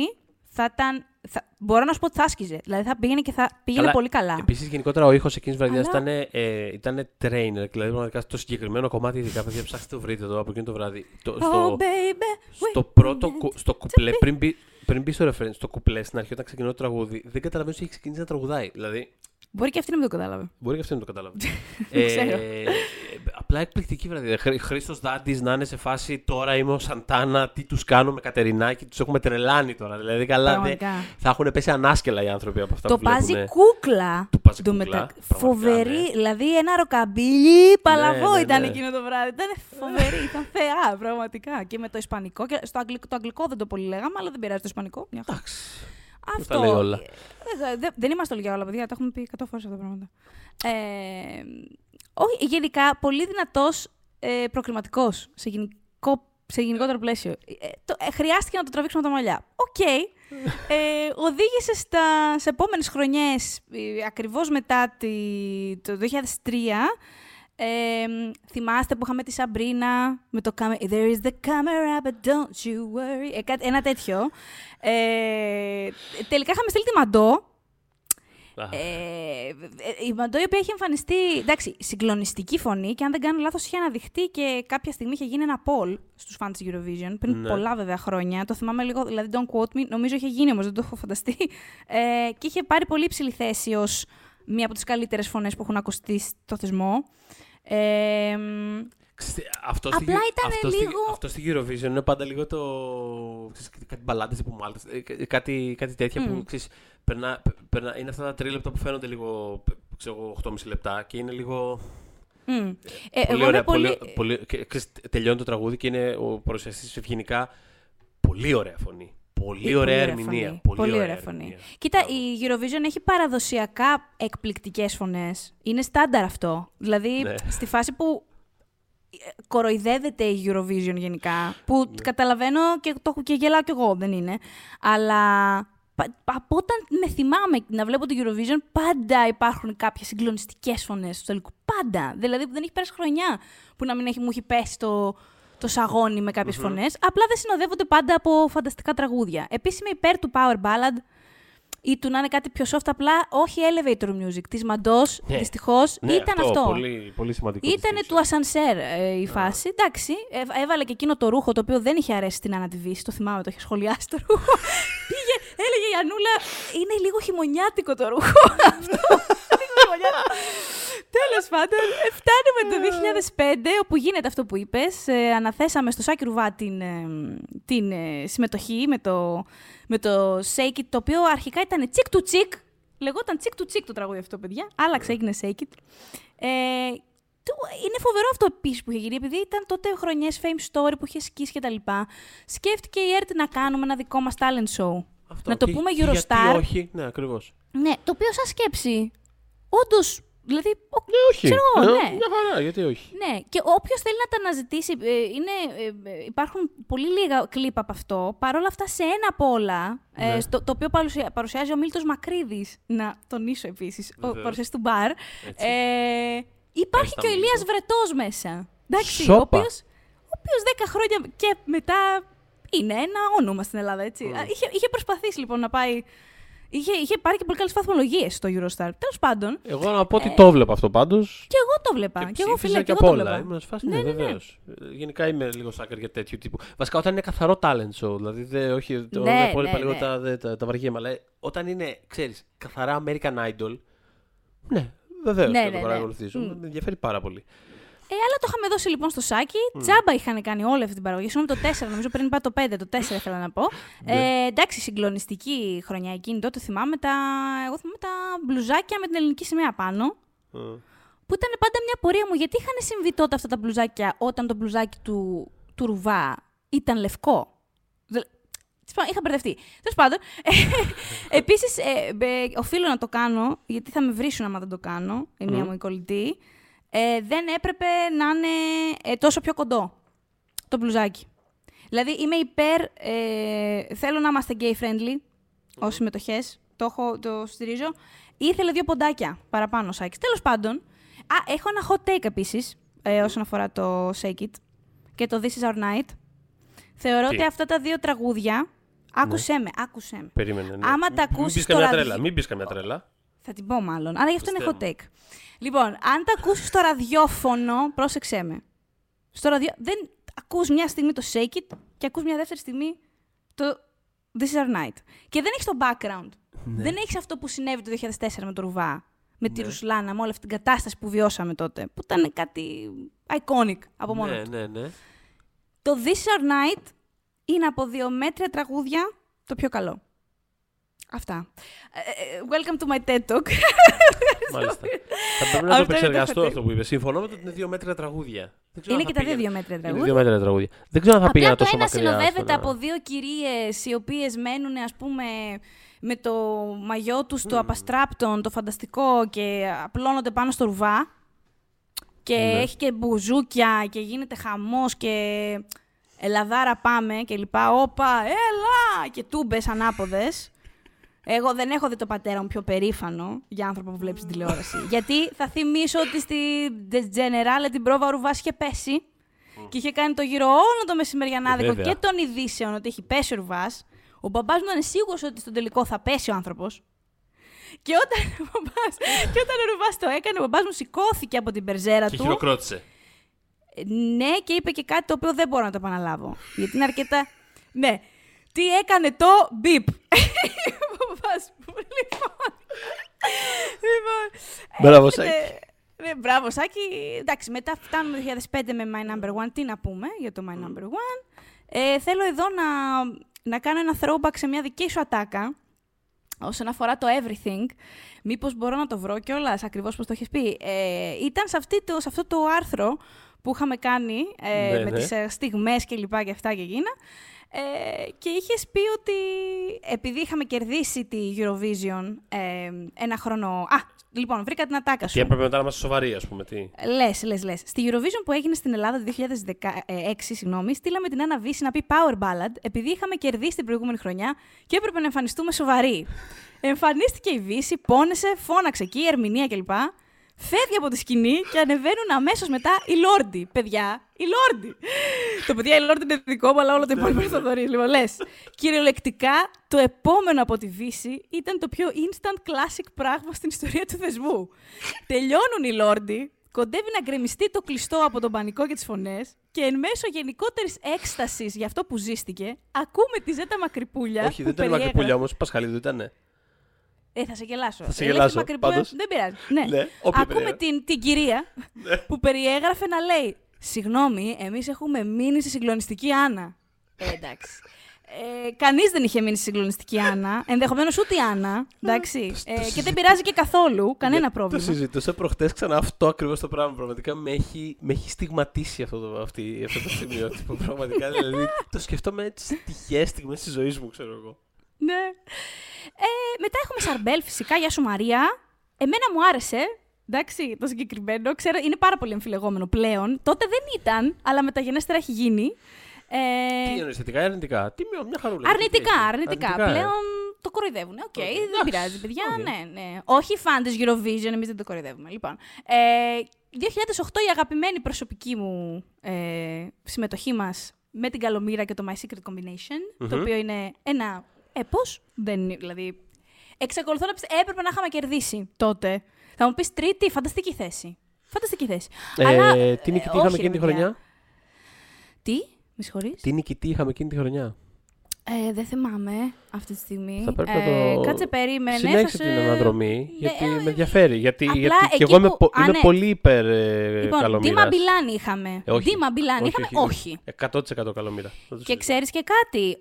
θα ήταν. Θα, μπορώ να σου πω ότι θα άσκηζε. Δηλαδή θα πήγαινε και θα πήγαινε Καλά, πολύ καλά. Επίσης, γενικότερα ο ήχος εκείνης τη βραδιάς Αλλά- ήταν, ε, ήταν trainer. Δηλαδή, πραγματικά το συγκεκριμένο κομμάτι, ειδικά παιδιά, ψάξτε το βρείτε εδώ από εκείνο το βράδυ. Το, Oh, στο, baby. στο wait πρώτο a minute. κου- στο κουπλέ, πριν μπει, πριν μπει στο reference, στο κουπλέ στην αρχή όταν ξεκινώ το τραγούδι, δεν καταλαβαίνω ότι έχει ξεκινήσει να τραγουδάει. Δηλαδή, Μπορεί και αυτή να μην το κατάλαβε. μπορεί και αυτό να το καταλάβει. Δεν ξέρω. ε, απλά εκπληκτική βραδιά. Χρ, Χρήστος Δάντης να είναι σε φάση τώρα είμαι ο Σαντάνα, τι τους κάνω με Κατερινάκη, τους έχουμε τρελάνει τώρα. Δηλαδή, καλά, δε, Πραγματικά. θα έχουν πέσει ανάσκελα οι άνθρωποι από αυτά Το που πάζει βλέπουνε. κούκλα. Του πάζει Το κούκλα, μετα- πραγματικά, Φοβερή. ναι. Δηλαδή ένα ροκαμπίλι παλαβό ναι, ήταν ναι. εκείνο το βράδυ. Ήταν φοβερή. ήταν θεά, πραγματικά. Και με το Ισπανικό. Και στο αγγλικό, το αγγλικό δεν το πολύ λέγαμε, αλλά δεν πειράζει το Ισπανικό. Μια χαρά. Εντάξει. Αυτό. τα λέει όλα. Ε, δε- δεν είμαστε όλοι για όλα, παιδιά. Τα έχουμε πει 100 φορές αυτά τα πράγματα. Ε, όχι, γενικά πολύ δυνατός ε, προκριματικός σε, γενικό, σε γενικότερο πλαίσιο. Ε, το, ε, χρειάστηκε να το τραβήξουμε από τα μαλλιά. Οκ. Ε, οδήγησε στα, σε επόμενες χρονιές, ακριβώς μετά τη, το 2003. Ε, θυμάστε που είχαμε τη Σαμπρίνα με το camera, There is the camera, but don't you worry. Ε, κάτι- ένα τέτοιο. Ε, τελικά είχαμε στείλει τη Μαντό. Α, Ε, ε, η Μαντό η οποία έχει εμφανιστεί, εντάξει, συγκλονιστική φωνή και αν δεν κάνω λάθος είχε αναδειχθεί και κάποια στιγμή είχε γίνει ένα poll στους fans της Eurovision, πριν Ναι. πολλά βέβαια χρόνια. Το θυμάμαι λίγο, δηλαδή don't quote me, νομίζω είχε γίνει όμως, δεν το έχω φανταστεί. Ε, και είχε πάρει πολύ υψηλή θέση ως μία από τις καλύτερες φωνές που έχουν ακουστεί στο θεσμό. Ε, μ, Ξέρετε, Αυτό Απλά στη, ήταν αυτό στη- λίγο- αυτό στη Eurovision είναι πάντα λίγο το. Ξέρεις, κάτι μπαλάντες τύπου Μάλτα. ε, Κάτι, κάτι τέτοια που ξέρεις, περνά, περνά, είναι αυτά τα τρίλεπτα που φαίνονται λίγο. ξέρω εγώ, 8,5 λεπτά και είναι λίγο. μ. Ε, πολύ εγώ ωραία. είμαι πολύ... πολύ, πολύ, και, ξέρεις, τελειώνει το τραγούδι και είναι ο παρουσιαστής ευγενικά. Πολύ ωραία φωνή. Πολύ Ε, ωραία φωνή. ερμηνεία. Πολύ, ωραία φωνή. ερμηνεία. Κοίτα, Μπράβο. η Eurovision έχει παραδοσιακά εκπληκτικές φωνές. Είναι στάνταρ αυτό. Δηλαδή, Ναι. στη φάση που ε, κοροϊδεύεται η Eurovision γενικά, που Ναι. καταλαβαίνω και, το, και γελάω κι εγώ, δεν είναι. Αλλά πα- από όταν με θυμάμαι να βλέπω το Eurovision, πάντα υπάρχουν κάποιες συγκλονιστικές φωνές του τελικού. Πάντα. Δηλαδή, δεν έχει πέρασει χρονιά που να μην έχει, μου έχει πέσει το, το σαγόνι με κάποιες φωνές. Απλά δεν συνοδεύονται πάντα από φανταστικά τραγούδια. Επίσης, είμαι υπέρ του Power Ballad ή του να είναι κάτι πιο soft, απλά όχι elevator music. Της Μαντός, Ναι. δυστυχώς, Ναι, ήταν αυτό. Πολύ, πολύ σημαντικό. τη Ήταν στήριξε. του ασανσέρ ε, η φάση. Εντάξει, ε, έβαλε και εκείνο το ρούχο το οποίο δεν είχε αρέσει στην Ανατιβίση. Το θυμάμαι, το είχε σχολιάσει το ρούχο. Πήγε, έλεγε η Ανούλα, είναι λίγο χειμωνιάτικο το ρούχο αυτό. Λίγο χειμωνιάτικο. Τέλο πάντων, ε, φτάνουμε το 2005, όπου γίνεται αυτό που είπες. αναθέσαμε στο Σάκη Ρουβά την, ε, την ε, συμμετοχή με το, με το Shake It, το οποίο αρχικά ήταν τσικ του τσικ. Λεγόταν τσικ του τσικ το τραγούδι αυτό, παιδιά. Άλλαξε, έγινε Shake It. Ε, το- είναι φοβερό αυτό επίσης που είχε γίνει, επειδή ήταν τότε χρονιές fame story που είχε σκίσει κτλ. Σκέφτηκε η ΕΡΤ να κάνουμε ένα δικό μας talent show. Αυτό. Να το Και- πούμε και Eurostar. Γιατί όχι, ναι, ακριβώς. Ναι, το οποίο σαν σκέψη. Όντως. Δηλαδή. ο- Ναι, όχι. Ξέρω εγώ, Ε, ναι. Μια χαρά, γιατί όχι. Ναι, και όποιος θέλει να τα αναζητήσει. ε, είναι, ε, ε, υπάρχουν πολύ λίγα κλίπ από αυτό. Παρ' όλα αυτά, σε ένα από όλα, ε, Ναι. στο, το οποίο παρουσια- παρουσιάζει ο Μίλτος Μακρύδης, να τονίσω επίσης, ο Βεβαίως. παρουσιαστής του μπαρ, Έτσι. ε, υπάρχει τα και ο Μίλτο. Ηλίας Βρετός μέσα. Εντάξει, ο Σόπα. οποίος, ο οποίος 10 χρόνια και μετά είναι ένα όνομα στην Ελλάδα, έτσι. Α, Είχε, είχε προσπαθήσει λοιπόν να πάει... Είχε, είχε πάρει και πολύ καλές βαθμολογίες στο Eurostar. Τέλος πάντων, Εγώ να πω ότι το βλέπω αυτό πάντως. και εγώ το βλέπα. Και, εγώ ψήφιζα φίλε, και και εγώ από το όλα. βλέπα. Ήμουν σε φάση, Ναι, ναι, ναι, ναι. βεβαίως. Γενικά είμαι λίγο σάκερ για τέτοιου τύπου. Βασικά όταν είναι καθαρό talent show, δηλαδή δεν, όχι, το Ναι, ναι, ναι, υπόλοιπα ναι. λίγο τα, δε- τα, τα βαριέμαι, αλλά όταν είναι, ξέρεις, καθαρά American Idol, ναι, βεβαίως Ναι, θα ναι, το ναι. παρακολουθήσω. Μμ. Με ενδιαφέρει πάρα πολύ. Ε, αλλά το είχαμε δώσει λοιπόν στο σάκι. Τζάμπα είχαν κάνει όλη αυτή την παραγωγή. Συγγνώμη το 4, νομίζω πριν είπα το 5, το 4 ήθελα να πω. Ναι. ε, εντάξει, συγκλονιστική χρονιά εκείνη τότε. Θυμάμαι τα, εγώ θυμάμαι τα μπλουζάκια με την ελληνική σημαία πάνω. Ε, Που ήταν πάντα μια πορεία μου. Γιατί είχαν συμβεί τότε αυτά τα μπλουζάκια όταν το μπλουζάκι του, του ρουβά ήταν λευκό; Δε- Τέλος πάντων, Είχα μπερδευτεί. Τέλος πάντων. Επίσης, οφείλω να το κάνω, γιατί θα με βρίσουν άμα δεν το κάνω, η μία μου η κολλητή. Ε, δεν έπρεπε να είναι ε, τόσο πιο κοντό το μπλουζάκι. Δηλαδή, είμαι υπέρ. Ε, θέλω να είμαστε gay friendly ως συμμετοχές. Το, έχω, το στηρίζω. Ήθελε δύο ποντάκια παραπάνω ο Σάκης. Τέλος πάντων, α, έχω ένα hot take επίσης, ε, όσον αφορά το Shake It και το This Is Our Night. Θεωρώ Τι; ότι αυτά τα δύο τραγούδια Άκουσέ με, άκουσέ με. Περίμενε. Ναι. Άμα τα Μην ακούσεις πεις καμιά τώρα τρέλα. δι- Μην πει καμιά τρέλα. Θα την πω μάλλον. Αλλά γι' αυτό είναι hot Πιστεύω. take. Λοιπόν, αν τα ακούσει στο ραδιόφωνο, πρόσεξέ με. Στο ραδιο... Δεν ακούς μια στιγμή το Shake It και ακούς μια δεύτερη στιγμή το This is our night. Και δεν έχεις το background. Ναι. Δεν έχεις αυτό που συνέβη το 2004 με το Ρουβά. Με τη Ρουσλάνα, με όλη αυτή την κατάσταση που βιώσαμε τότε. Που ήταν κάτι iconic από μόνο Ναι, του. ναι, ναι. Το This is our night είναι από δύο μέτρια τραγούδια το πιο καλό. Αυτά. Ε, ε, Welcome to my TED Talk. Μάλιστα. Θα πρέπει να το Αυτό είναι το επεξεργαστώ hot αυτό που είπες. Συμφωνώ με το ότι είναι δύο μέτρα τραγούδια. Δεν ξέρω Είναι αν και θα τα δύο πήγαινα- δύο μέτρια Είναι τραγούδια. δύο μέτρα τραγούδια. Δεν ξέρω αν θα πήγαινα Απλά το τόσο ένα μακριά. συνοδεύεται στο να- από δύο κυρίες οι οποίες μένουν, ας πούμε, με το μαγιό τους το απαστράπτον, το φανταστικό και απλώνονται πάνω στο ρουβά. Και Ναι. έχει και μπουζούκια και γίνεται χαμός και ελαδάρα πάμε και λοιπά. Όπα, έλα! Και τούμπες ανάποδες. Εγώ δεν έχω δει το πατέρα μου πιο περήφανο για άνθρωπο που βλέπεις στην τηλεόραση. Γιατί θα θυμίσω ότι στη The Generale την πρόβα ο Ρουβάς είχε πέσει και είχε κάνει το γύρο όλο το μεσημεριανάδικο Βέβαια. και των ειδήσεων ότι έχει πέσει ο Ρουβάς. Ο μπαμπάς μου ήταν σίγουρος ότι στον τελικό θα πέσει ο άνθρωπος. Και όταν, ο μπαμπάς, και όταν ο Ρουβάς το έκανε, ο μπαμπάς μου σηκώθηκε από την περζέρα Και του. χειροκρότησε. Ε, Ναι, και είπε και κάτι το οποίο δεν μπορώ να το επαναλάβω. Γιατί είναι αρκετά. Ναι. Τι έκανε το; Μπιπ. Ο παπάς μου, λοιπόν. Λοιπόν. Μπράβο, έρχεται- Σάκη. Ναι, μπράβο, Σάκη. Εντάξει, μετά φτάνουμε το 2005 με My Number One. Τι να πούμε για το My Number One. Ε, θέλω εδώ να, να κάνω ένα throwback σε μια δική σου ατάκα. Όσον αφορά το everything, μήπως μπορώ να το βρω κιόλας ακριβώς πώς το έχεις πει. Ε, ήταν σε, αυτή το, σε αυτό το άρθρο που είχαμε κάνει ε, Ναι, με ναι. τις ε, στιγμές και λοιπά και αυτά και γίνα. Ε, και είχες πει ότι επειδή είχαμε κερδίσει τη Eurovision ε, ένα χρόνο... Α, λοιπόν, βρήκα την ατάκα σου. Και έπρεπε μετά να είμαστε σοβαροί, ας πούμε. Τι; Λες, λες, λες. Στη Eurovision που έγινε στην Ελλάδα το 2016, συγγνώμη, στείλαμε την Άννα Βύση να πει Power Ballad επειδή είχαμε κερδίσει την προηγούμενη χρονιά και έπρεπε να εμφανιστούμε σοβαροί. Εμφανίστηκε η Βύση, πόνεσε, φώναξε εκεί, η ερμηνεία κλπ. Φεύγει από τη σκηνή και ανεβαίνουν αμέσως μετά οι Λόρντι. Παιδιά, οι Λόρντι. το παιδιά οι Λόρντι είναι δικό μου, αλλά όλο το υπόλοιπο είναι Θοδωρή. Λοιπόν, λες. Κυριολεκτικά, το επόμενο από τη Βύση ήταν το πιο instant classic πράγμα στην ιστορία του θεσμού. Τελειώνουν οι Λόρντι, κοντεύει να γκρεμιστεί το κλειστό από τον πανικό και τις φωνές και εν μέσω γενικότερης έκστασης για αυτό που ζήστηκε, ακούμε τη Ζέτα Μακρυπούλια. Όχι, δεν που ήταν η περιέγραφε- Μακρυπούλια όμως. Πασχαλίδου ήταν. Ε, θα σε γελάσω. Θα σε Ε, γελάσω, λέξη Μακρυπούλια, πάντως. Δεν πειράζει. Ναι. Ναι, όποια Ακούμε περιέγραφε. την, την κυρία που περιέγραφε να λέει Συγγνώμη, εμείς έχουμε μείνει στη συγκλονιστική Άννα. Ε, εντάξει. Ε, Κανείς δεν είχε μείνει στη συγκλονιστική Άννα. Ενδεχομένως ούτε η Άννα. Εντάξει. Ε, και δεν πειράζει και καθόλου. Κανένα Το πρόβλημα. συζητούσα προχτές ξανά αυτό ακριβώς το πράγμα. Πραγματικά με έχει, με έχει στιγματίσει αυτό το, αυτή, αυτό το σημείο. τύπου, πραγματικά δηλαδή το σκεφτόμαι τις τυχαίε στιγμές της ζωής μου, ξέρω εγώ. Ναι. Ε, μετά έχουμε Σαρμπέλ, φυσικά. Γεια σου, Μαρία. Εμένα μου άρεσε. Εντάξει, το συγκεκριμένο. Ξέρω, είναι πάρα πολύ αμφιλεγόμενο πλέον. Τότε δεν ήταν, αλλά μεταγενέστερα έχει γίνει. Ε, Τι εννοεί θετικά ή αρνητικά; Τι μια, μια χαρούλα. αρνητικά, τι έχει; αρνητικά. ε. Πλέον το κοροϊδεύουν. ΟΚ, δεν εντάξει. πειράζει, παιδιά. Οκ. Ναι, ναι. Όχι φαν της Eurovision, εμείς δεν το κοροϊδεύουμε. Λοιπόν, ε, 2008 η αγαπημένη προσωπική μου ε, συμμετοχή μας με την Καλομοίρα και το My Secret Combination, το Μμμ. οποίο είναι ένα έπος, δεν είναι, δηλαδή... Εξακολουθώ να πιστεύω, έπρεπε να είχαμε κερδίσει τότε. Θα μου πεις τρίτη, φανταστική θέση. Φανταστική θέση. Ε, Αλλά, τι ε, νικητή όχι, είχαμε ρε εκείνη τη παιδιά. χρονιά; Τι, με συγχωρείς; Τι νικητή είχαμε εκείνη τη χρονιά; Ε, δεν θυμάμαι αυτή τη στιγμή. Θα πρέπει ε, να το. Κάτσε, περίμενε. Συνέχισε θα την σε- αναδρομή, γιατί Ναι, με ενδιαφέρει. Γιατί, απλά γιατί και εκεί εγώ είμαι, που- πο- Α, είμαι ναι. πολύ υπέρ ε, Λοιπόν, καλομήρας. Δήμα Μπιλάνη είχαμε. Ε, όχι. Δήμα Μπιλάνη Όχι, είχαμε. όχι, Όχι. 100% καλομήρα. Δεν το Και συζητώ. ξέρεις και κάτι.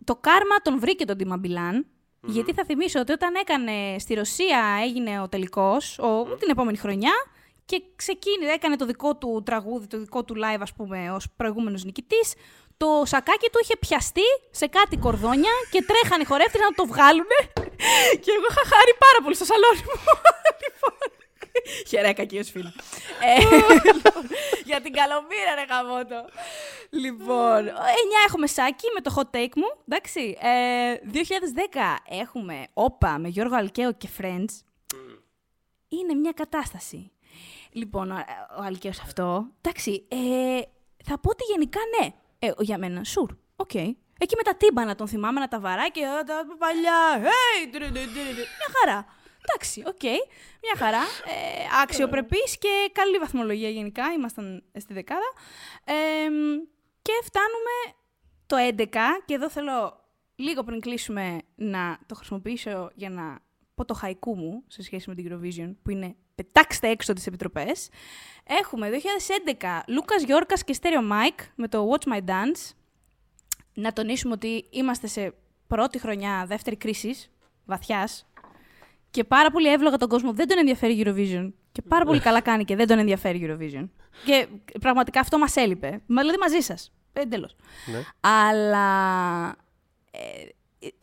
Ο- ε, το κάρμα τον βρήκε τον Δήμα Μπιλάν. Γιατί θα θυμίσω ότι όταν έκανε στη Ρωσία έγινε ο τελικός, ο, την επόμενη χρονιά, και ξεκίνησε, έκανε το δικό του τραγούδι, το δικό του live, ας πούμε, ως προηγούμενος νικητής. Το σακάκι του είχε πιαστεί σε κάτι κορδόνια και τρέχανε οι χορεύτες να το βγάλουνε. και εγώ είχα χάρη πάρα πολύ στο σαλόνι μου. λοιπόν, Χαιρέκα και ως φίλος. Ε, λοιπόν, για την καλομήρα, ρε γαμότο. Λοιπόν, 9 έχουμε σάκι με το hot take μου. Εντάξει. Ε, 2010 έχουμε όπα με Γιώργο Αλκαίο και Friends. Είναι μια κατάσταση. Λοιπόν, ο, ο Αλκαίος αυτό, εντάξει, ε, θα πω ότι γενικά ναι. Ε, για μένα, sure, οκ. Εκεί με τα τύμπανα τον θυμάμαι να τα βαράει και «Α, τα παλιά. Hey, τρι, τρι, τρι, τρι». Μια χαρά. Εντάξει, οκ. Μια χαρά. Ε, αξιοπρεπής και καλή βαθμολογία γενικά. Ήμασταν στη δεκάδα. Ε, και φτάνουμε το 11 και εδώ θέλω λίγο πριν κλείσουμε να το χρησιμοποιήσω για να πω το χαϊκού μου σε σχέση με την Eurovision που είναι πετάξτε έξω τις επιτροπές. Έχουμε 2011 Λούκας Γιώρκας και Stereo Mike με το Watch My Dance. Να τονίσουμε ότι είμαστε σε πρώτη χρονιά δεύτερη κρίσης βαθιάς και πάρα πολύ εύλογα τον κόσμο δεν τον ενδιαφέρει η Eurovision. Και πάρα πολύ καλά κάνει και δεν τον ενδιαφέρει η Eurovision. Και πραγματικά αυτό μας έλειπε. Μα δηλαδή μαζί σας. Εντελώς. Ναι. Αλλά ε,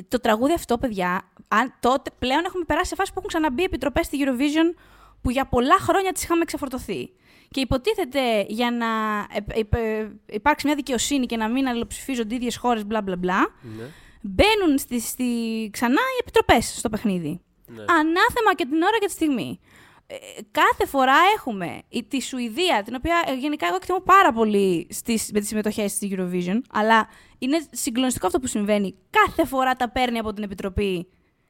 το τραγούδι αυτό, παιδιά, αν, τότε πλέον έχουμε περάσει σε φάση που έχουν ξαναμπεί επιτροπές στη Eurovision που για πολλά χρόνια τις είχαμε ξεφορτωθεί. Και υποτίθεται για να ε, ε, ε, υπάρξει μια δικαιοσύνη και να μην αλληλοψηφίζονται ίδιες χώρες, μπλα μπλα μπλα, Ναι. μπαίνουν στη, στη, ξανά οι επιτροπές στο παιχνίδι. Ναι. Ανάθεμα και την ώρα και τη στιγμή. Ε, κάθε φορά έχουμε η, τη Σουηδία, την οποία ε, γενικά εγώ εκτιμώ πάρα πολύ στις, με τις συμμετοχές στη Eurovision, αλλά είναι συγκλονιστικό αυτό που συμβαίνει. Κάθε φορά τα παίρνει από την Επιτροπή.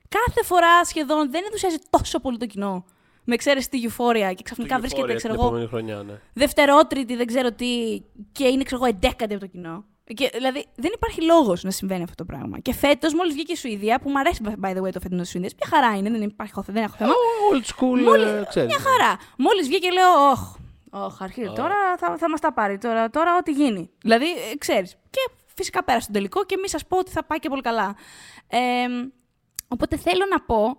Κάθε φορά σχεδόν δεν ενθουσιάζει τόσο πολύ το κοινό. Με εξαίρεση τη Euphoria και ξαφνικά Την βρίσκεται, Euphoria ξέρω την εγώ, επόμενη χρονιά, ναι. δευτερότριτη, δεν ξέρω τι, και είναι, ξέρω εγώ, εντέκατη από το κοινό. Και, δηλαδή, δεν υπάρχει λόγος να συμβαίνει αυτό το πράγμα. Και φέτος, μόλις βγήκε η Σουηδία, που μου αρέσει, by the way, το φετινό της Σουηδίας, μια χαρά είναι, δεν, υπάρχει, δεν έχω θέμα. Old school, Μόλις, ε, ξέρεις. μια χαρά. Μόλις βγήκε, λέω, Ωχ, ωχ αρχίζει. Τώρα θα, θα μας τα πάρει. Τώρα, τώρα ό,τι γίνει. Δηλαδή, ξέρεις. Και φυσικά πέρασε τον τελικό και μη σας πω ότι θα πάει και πολύ καλά. Ε, οπότε θέλω να πω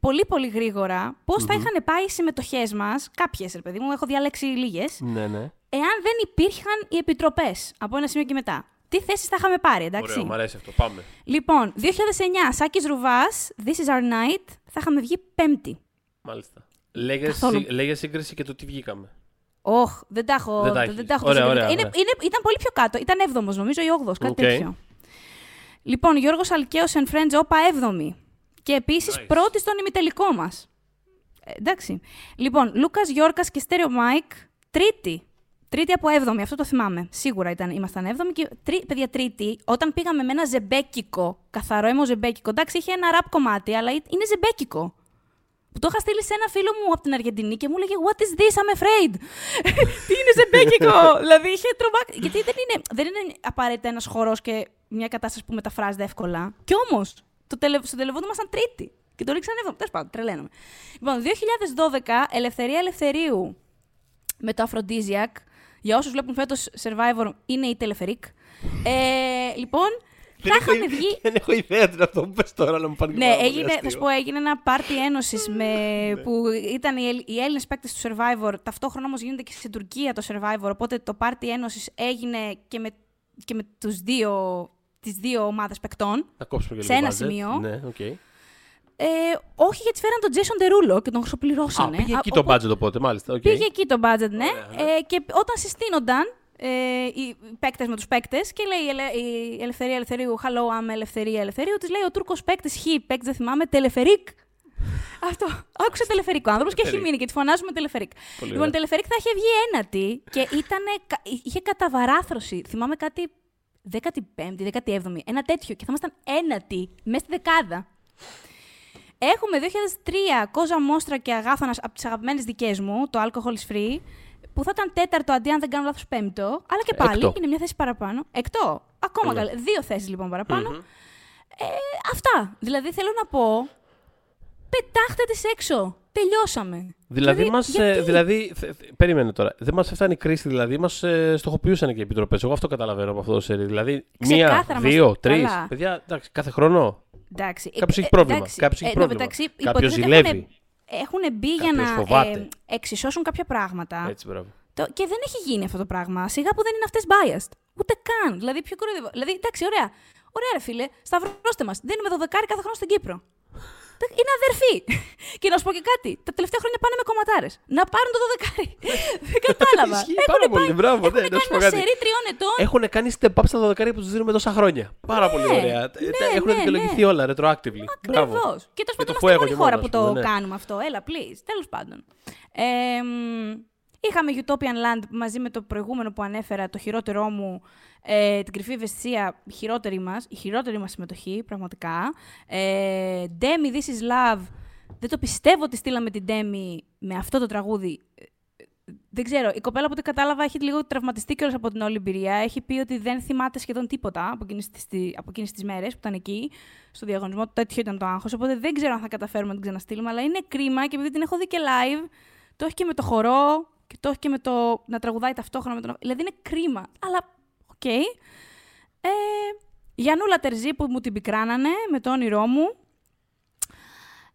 πολύ πολύ γρήγορα πώς θα είχαν πάει οι συμμετοχές μας, κάποιες, ρε παιδί μου, έχω διαλέξει λίγες, Ναι, ναι. Εάν δεν υπήρχαν οι επιτροπές από ένα σημείο και μετά. Τι θέσεις θα είχαμε πάρει, εντάξει; Ωραίο, μου αρέσει αυτό. Πάμε. Λοιπόν, 2009, Σάκης Ρουβάς, This is our night, θα είχαμε βγει πέμπτη. Μάλιστα. Λέγες, Καθόλου. σύ- λέγες σύγκριση και το τι βγήκαμε. Όχ, δεν τα έχω. Δεν τα δεν, έχεις. τα έχω Ωραία, τόσο ωραία, είναι, ωραία. είναι, ήταν πολύ πιο κάτω. Ήταν 7ο νομίζω ή 8ο, κάτι Οκ. τέτοιο. Λοιπόν, Γιώργος Αλκαίος and Friends, Όπα 7η. Και επίσης Nice. πρώτη στον ημιτελικό μας. εντάξει. Λοιπόν, Λούκας Γιώρκας και Stereo Mike, τρίτη. Τρίτη από 7η, αυτό το θυμάμαι. Σίγουρα ήταν, ήμασταν 7η. Και τρί, παιδιά, τρίτη, όταν πήγαμε με ένα ζεμπέκικο, καθαρόαιμο ζεμπέκικο. Εντάξει, είχε ένα ραπ κομμάτι, αλλά είναι ζεμπέκικο. Που το είχα στείλει σε ένα φίλο μου από την Αργεντινή και μου έλεγε What is this, I'm afraid. Τι είναι ζεμπέκικο; δηλαδή είχε τρομάξει. Γιατί δεν είναι, δεν είναι απαραίτητα ένας χορός και μια κατάσταση που μεταφράζεται εύκολα. Κι όμως, το τελε, στο τελεβόντο ήμασταν τρίτη. Και το ρίξαν έβδομη. Τέλος πάντων, τρελαίνομαι. Λοιπόν, 2012, Ελευθερία Ελευθερίου με το Aphrodisiac. Για όσους βλέπουν φέτος Survivor, είναι η Τελεφερίκ. Ε, λοιπόν, θα είχαν βγει. Δεν έχω ιδέα τι είναι αυτό που πες τώρα, να μου πάνε Ναι, έγινε, θα σου πω, έγινε ένα πάρτι ένωσης Ναι. που ήταν οι, Έλλ- οι Έλληνες παίκτες του Survivor. Ταυτόχρονα όμως γίνεται και στην Τουρκία το Survivor. Οπότε το πάρτι ένωσης έγινε και με, και με τους δύο, τις δύο ομάδες παικτών. Να κόψουμε και σε λίγο ένα budget. σημείο. Ναι, οκ. Ε, όχι γιατί φέραν τον Jason Derulo και τον χρυσοπληρώσανε. Α, πήγε εκεί Α, το οπότε- budget οπότε, μάλιστα. οκ. Πήγε εκεί το budget, ναι. Ωραία, ναι. Ε, και όταν συστήνονταν ε, οι παίκτες με τους παίκτες και λέει η, Ελε- η Ελευθερία Ελευθερίου, Hello, I'm Ελευθερία Ελευθερίου, της λέει ο Τούρκος παίκτης Χ, παίκτης δεν θυμάμαι, Τελεφερίκ. Αυτό. Άκουσε τελεφερίκ ο άνθρωπος και έχει Τελεφερίκ. μείνει και τη φωνάζουμε τελεφερίκ. Πολύ λοιπόν, ωραία. τελεφερίκ θα είχε βγει ένατη και ήτανε, κα- είχε καταβαράθρωση. Θυμάμαι κάτι 15η, 17η, ένα τέτοιο. Και θα ήμασταν ένατη μέσα στη δεκάδα. Έχουμε 2003 Κόζα Μόστρα και Αγάθωνα από τις αγαπημένες δικές μου, το Alcohol is Free, που θα ήταν τέταρτο αντί αν δεν κάνω λάθος πέμπτο. Αλλά και πάλι Έκτο. είναι μια θέση παραπάνω. Εκτό. Ακόμα Ναι. καλά. Δύο θέσεις λοιπόν παραπάνω. Ε, αυτά. Δηλαδή θέλω να πω. Πετάχτε τις έξω. Τελειώσαμε. Δηλαδή, μας, ε, γιατί; δηλαδή θε- θε- περίμενε τώρα. Δεν μας έφτανε η κρίση, δηλαδή μας ε, στοχοποιούσαν και οι επιτροπές. Εγώ αυτό καταλαβαίνω από αυτό το σερί. Δηλαδή, μία, Ξεκάθαρα μας- δύο, τρεις. Καλά. Παιδιά, εντάξει, κάθε χρόνο. Εντάξει. Κάποιος ε, έχει ε, πρόβλημα. εντάξει. Κάποιος έχει Ε, πρόβλημα. μεταξύ, Κάποιος υποτίθεται ζηλεύει. Έχουν, έχουν μπει για Κάποιος να φοβάται. ε, εξισώσουν κάποια πράγματα. Έτσι, μπράβο. Το, και δεν έχει γίνει αυτό το πράγμα. Σιγά που δεν είναι αυτές biased. Ούτε καν. Δηλαδή, πιο κοροϊδεύω. Δηλαδή, εντάξει, ωραία. Ωραία, ρε φίλε, σταυρώστε μας. Δίνουμε δωδεκάρι κάθε χρόνο στην Κύπρο. Είναι αδερφοί. και να σου πω και κάτι. Τα τελευταία χρόνια πάνε με κομματάρες. Να πάρουν το δωδεκάρι. δεν κατάλαβα. Ισχύει Έχουνε πάρα πολύ, πάει- μπράβο, ναι, έχουνε να σου κάνει πω ένα κάτι. σερί τριών ετών. Έχουν κάνει step up στα 12 που τους δίνουμε τόσα χρόνια. Πάρα πολύ ωραία. ναι, Έχουν ναι, δικαιολογηθεί ναι. όλα retroactively. Μπράβο. Ακριβώς. Και τέλο Με πάντων, το είμαστε η fuego μόνη και χώρα μόνο, που ας πούμε, το ναι. κάνουμε αυτό. Έλα, please. Τέλος πάντων. Ε, μ, Είχαμε Utopian Land μαζί με το προηγούμενο που ανέφερα, το χειρότερό μου, ε, την κρυφή ευαισθησία, η χειρότερη μας, η χειρότερη μας συμμετοχή, πραγματικά. Ε, Demi, This is Love, δεν το πιστεύω ότι στείλαμε την Demi με αυτό το τραγούδι. Ε, Δεν ξέρω, η κοπέλα από ό,τι κατάλαβα έχει λίγο τραυματιστεί κιόλας από την όλη εμπειρία. Έχει πει ότι δεν θυμάται σχεδόν τίποτα από εκείνες τις, από εκείνες τις μέρες που ήταν εκεί, στο διαγωνισμό. Τέτοιο ήταν το άγχος, οπότε δεν ξέρω αν θα καταφέρουμε να την ξαναστείλουμε, αλλά είναι κρίμα και επειδή την έχω δει και live, το έχει και με το χορό και το έχει και με το να τραγουδάει ταυτόχρονα με τον... Δηλαδή είναι κρίμα, αλλά οκ. Ε, Γιάννα Τερζή που μου την πικράνανε με το όνειρό μου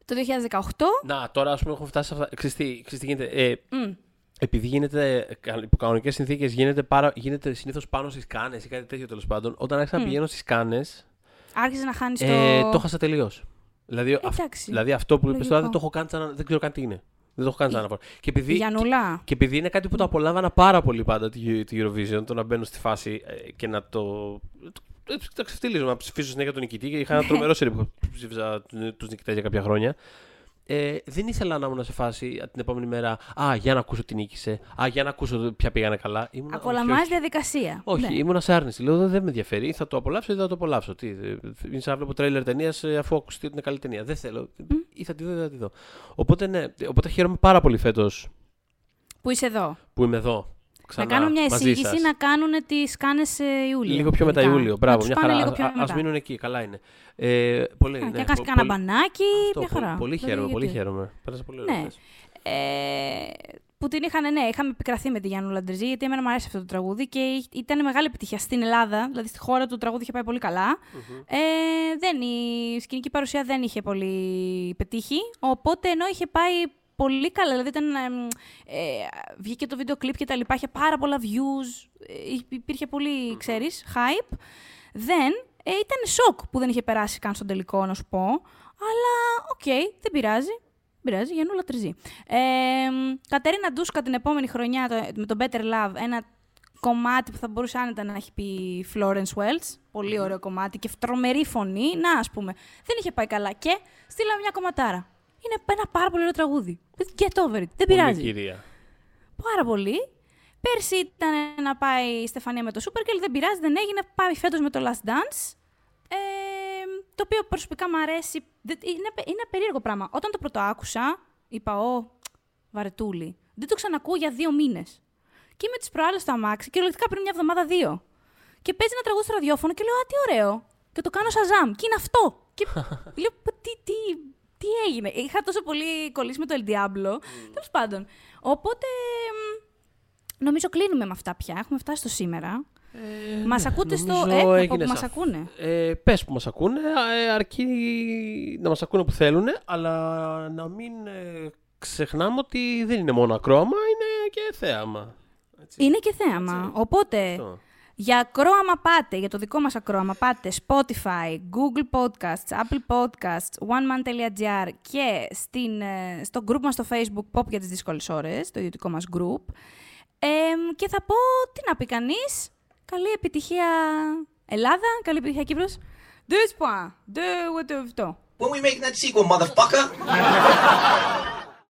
το 2018. Να, τώρα ας πούμε έχουμε φτάσει σε αυτά. Ξέρεις τι, ξέρεις τι γίνεται. Ε, Μμ. επειδή γίνεται υπό κανονικές συνθήκες, γίνεται, πάρα, γίνεται συνήθως πάνω στις Κάννες ή κάτι τέτοιο τέλος πάντων. Όταν άρχισα να πηγαίνω στις Κάννες, Άρχισε να χάνεις το. ε, το χάσα τελείως. Δηλαδή, αυ- Εντάξει, δηλαδή αυτό που είπες λογικό. τώρα δεν το έχω κάνει σαν, δεν ξέρω καν τι είναι. Δεν το έχω κάνει σαν αναφορά. Και επειδή, Γιαννούλα. και επειδή είναι κάτι που το απολάμβανα πάρα πολύ πάντα τη, τη Eurovision, το να μπαίνω στη φάση ε, και να το. το, το ξεφτύλιζω, να ψηφίσω συνέχεια τον νικητή και είχα ένα τρομερό σερί που ψήφιζα τους νικητές για κάποια χρόνια. Ε, δεν ήθελα να ήμουν σε φάση την επόμενη μέρα. Α, για να ακούσω τι νίκησε. Α, για να ακούσω ποια πήγανε καλά. Ήμουνα, όχι, Απολαμβάνει όχι. διαδικασία. Όχι, Ναι. ήμουνα σε άρνηση. Λέω δεν με ενδιαφέρει. Ή θα το απολαύσω ή δεν θα το απολαύσω. Τι, ε, είναι σαν να βλέπω τρέιλερ ταινίας αφού ακουστεί ότι είναι καλή ταινία. Δεν θέλω. Ή θα τη δω ή δεν θα τη δω. Οπότε, ναι, οπότε χαίρομαι πάρα πολύ φέτος Που είσαι εδώ. που είμαι εδώ. Ξανά, να κάνω μια μαζί εισήγηση σας. να κάνουν τις κάνες Ιούλιο. Λίγο πιο μετά γενικά. Ιούλιο. Να Μπράβο, τους μια πάνε χαρά. λίγο πιο Α μετά. μείνουν εκεί, καλά είναι. Ε, πολύ, Α, ναι, και να κάνει πο- κανένα πολύ- μπανάκι, Αυτό, μια πο- χαρά. Πολύ Δηλαδή, χαίρομαι, πολύ γιατί. χαίρομαι. Πέρασα πολύ Ναι. ωραία. Ε, που την είχαν, ναι, είχαμε επικραθεί με τη Γιάννου Λαντρεζή, γιατί εμένα μου αρέσει αυτό το τραγούδι και εί- ήταν μεγάλη επιτυχία στην Ελλάδα. Δηλαδή στη χώρα του το τραγούδι είχε πάει πολύ καλά. Ε, δεν, η σκηνική παρουσία δεν είχε πολύ πετύχει. Οπότε ενώ είχε πάει πολύ καλά, δηλαδή ήταν, ε, ε, βγήκε το βίντεο κλιπ και τα λοιπά, είχε πάρα πολλά views, ε, υπήρχε πολύ, ξέρεις, hype. Δεν, ε, ήταν σοκ που δεν είχε περάσει καν στον τελικό, να σου πω. Αλλά, οκ, δεν πειράζει. Δεν πειράζει, Γιαννούλα Τερζή. Ε, Κατερίνα Ντούσκα την επόμενη χρονιά το- με το Better Love, ένα κομμάτι που θα μπορούσε άνετα να έχει πει Florence Welch. Πολύ ωραίο κομμάτι και τρομερή φωνή. Να, ας πούμε. Δεν είχε πάει καλά. Και στείλαμε μια κομματάρα. Είναι ένα πάρα πολύ ωραίο τραγούδι. Get over it. Δεν Πολύ πειράζει. κυρία. Πάρα πολύ. Πέρσι ήταν να πάει η Στεφανία με το Supergirl, δεν πειράζει, δεν έγινε. Πάει φέτος με το Last Dance. Ε, το οποίο προσωπικά μου αρέσει. Δεν- Είναι, είναι περίεργο πράγμα. Όταν το πρώτο άκουσα, είπα, Ω, βαρετούλη. Δεν το ξανακούω για δύο μήνες. Και είμαι τι προάλλες στο αμάξι, κυριολεκτικά πριν μια εβδομάδα δύο. Και παίζει ένα τραγούδι στο ραδιόφωνο και λέω, Α, τι ωραίο. Και το κάνω Shazam. Και είναι αυτό. Και λέω, «Πα, τι, τι, τι έγινε; Είχα τόσο πολύ κολλήσει με το El Diablo. Τέλος πάντων. Οπότε. μ, Νομίζω κλείνουμε με αυτά πια. Έχουμε φτάσει στο σήμερα. Ε, Μας ναι, ακούτε στο. νομίζω Ε, να πω έγινε που μας σαφ- ακούνε; Ε, πες που μας ακούνε, ε, αρκεί να μας ακούνε που θέλουν, αλλά να μην ε, ξεχνάμε ότι δεν είναι μόνο ακρόαμα, είναι και θέαμα. Έτσι. Είναι και θέαμα. Οπότε, Αυτό. Για ακρόαμα πάτε, για το δικό μας ακρόαμα πάτε Spotify, Google Podcasts, Apple Podcasts, oneman.gr και στην, ε, στο group μας στο Facebook Pop για τις δύσκολες ώρες, το ιδιωτικό μας group. Εμ, και θα πω, τι να πει κανείς, καλή επιτυχία Ελλάδα, καλή επιτυχία Κύπρος. Deux points, deux, what, αυτό. When we making that sequel, motherfucker?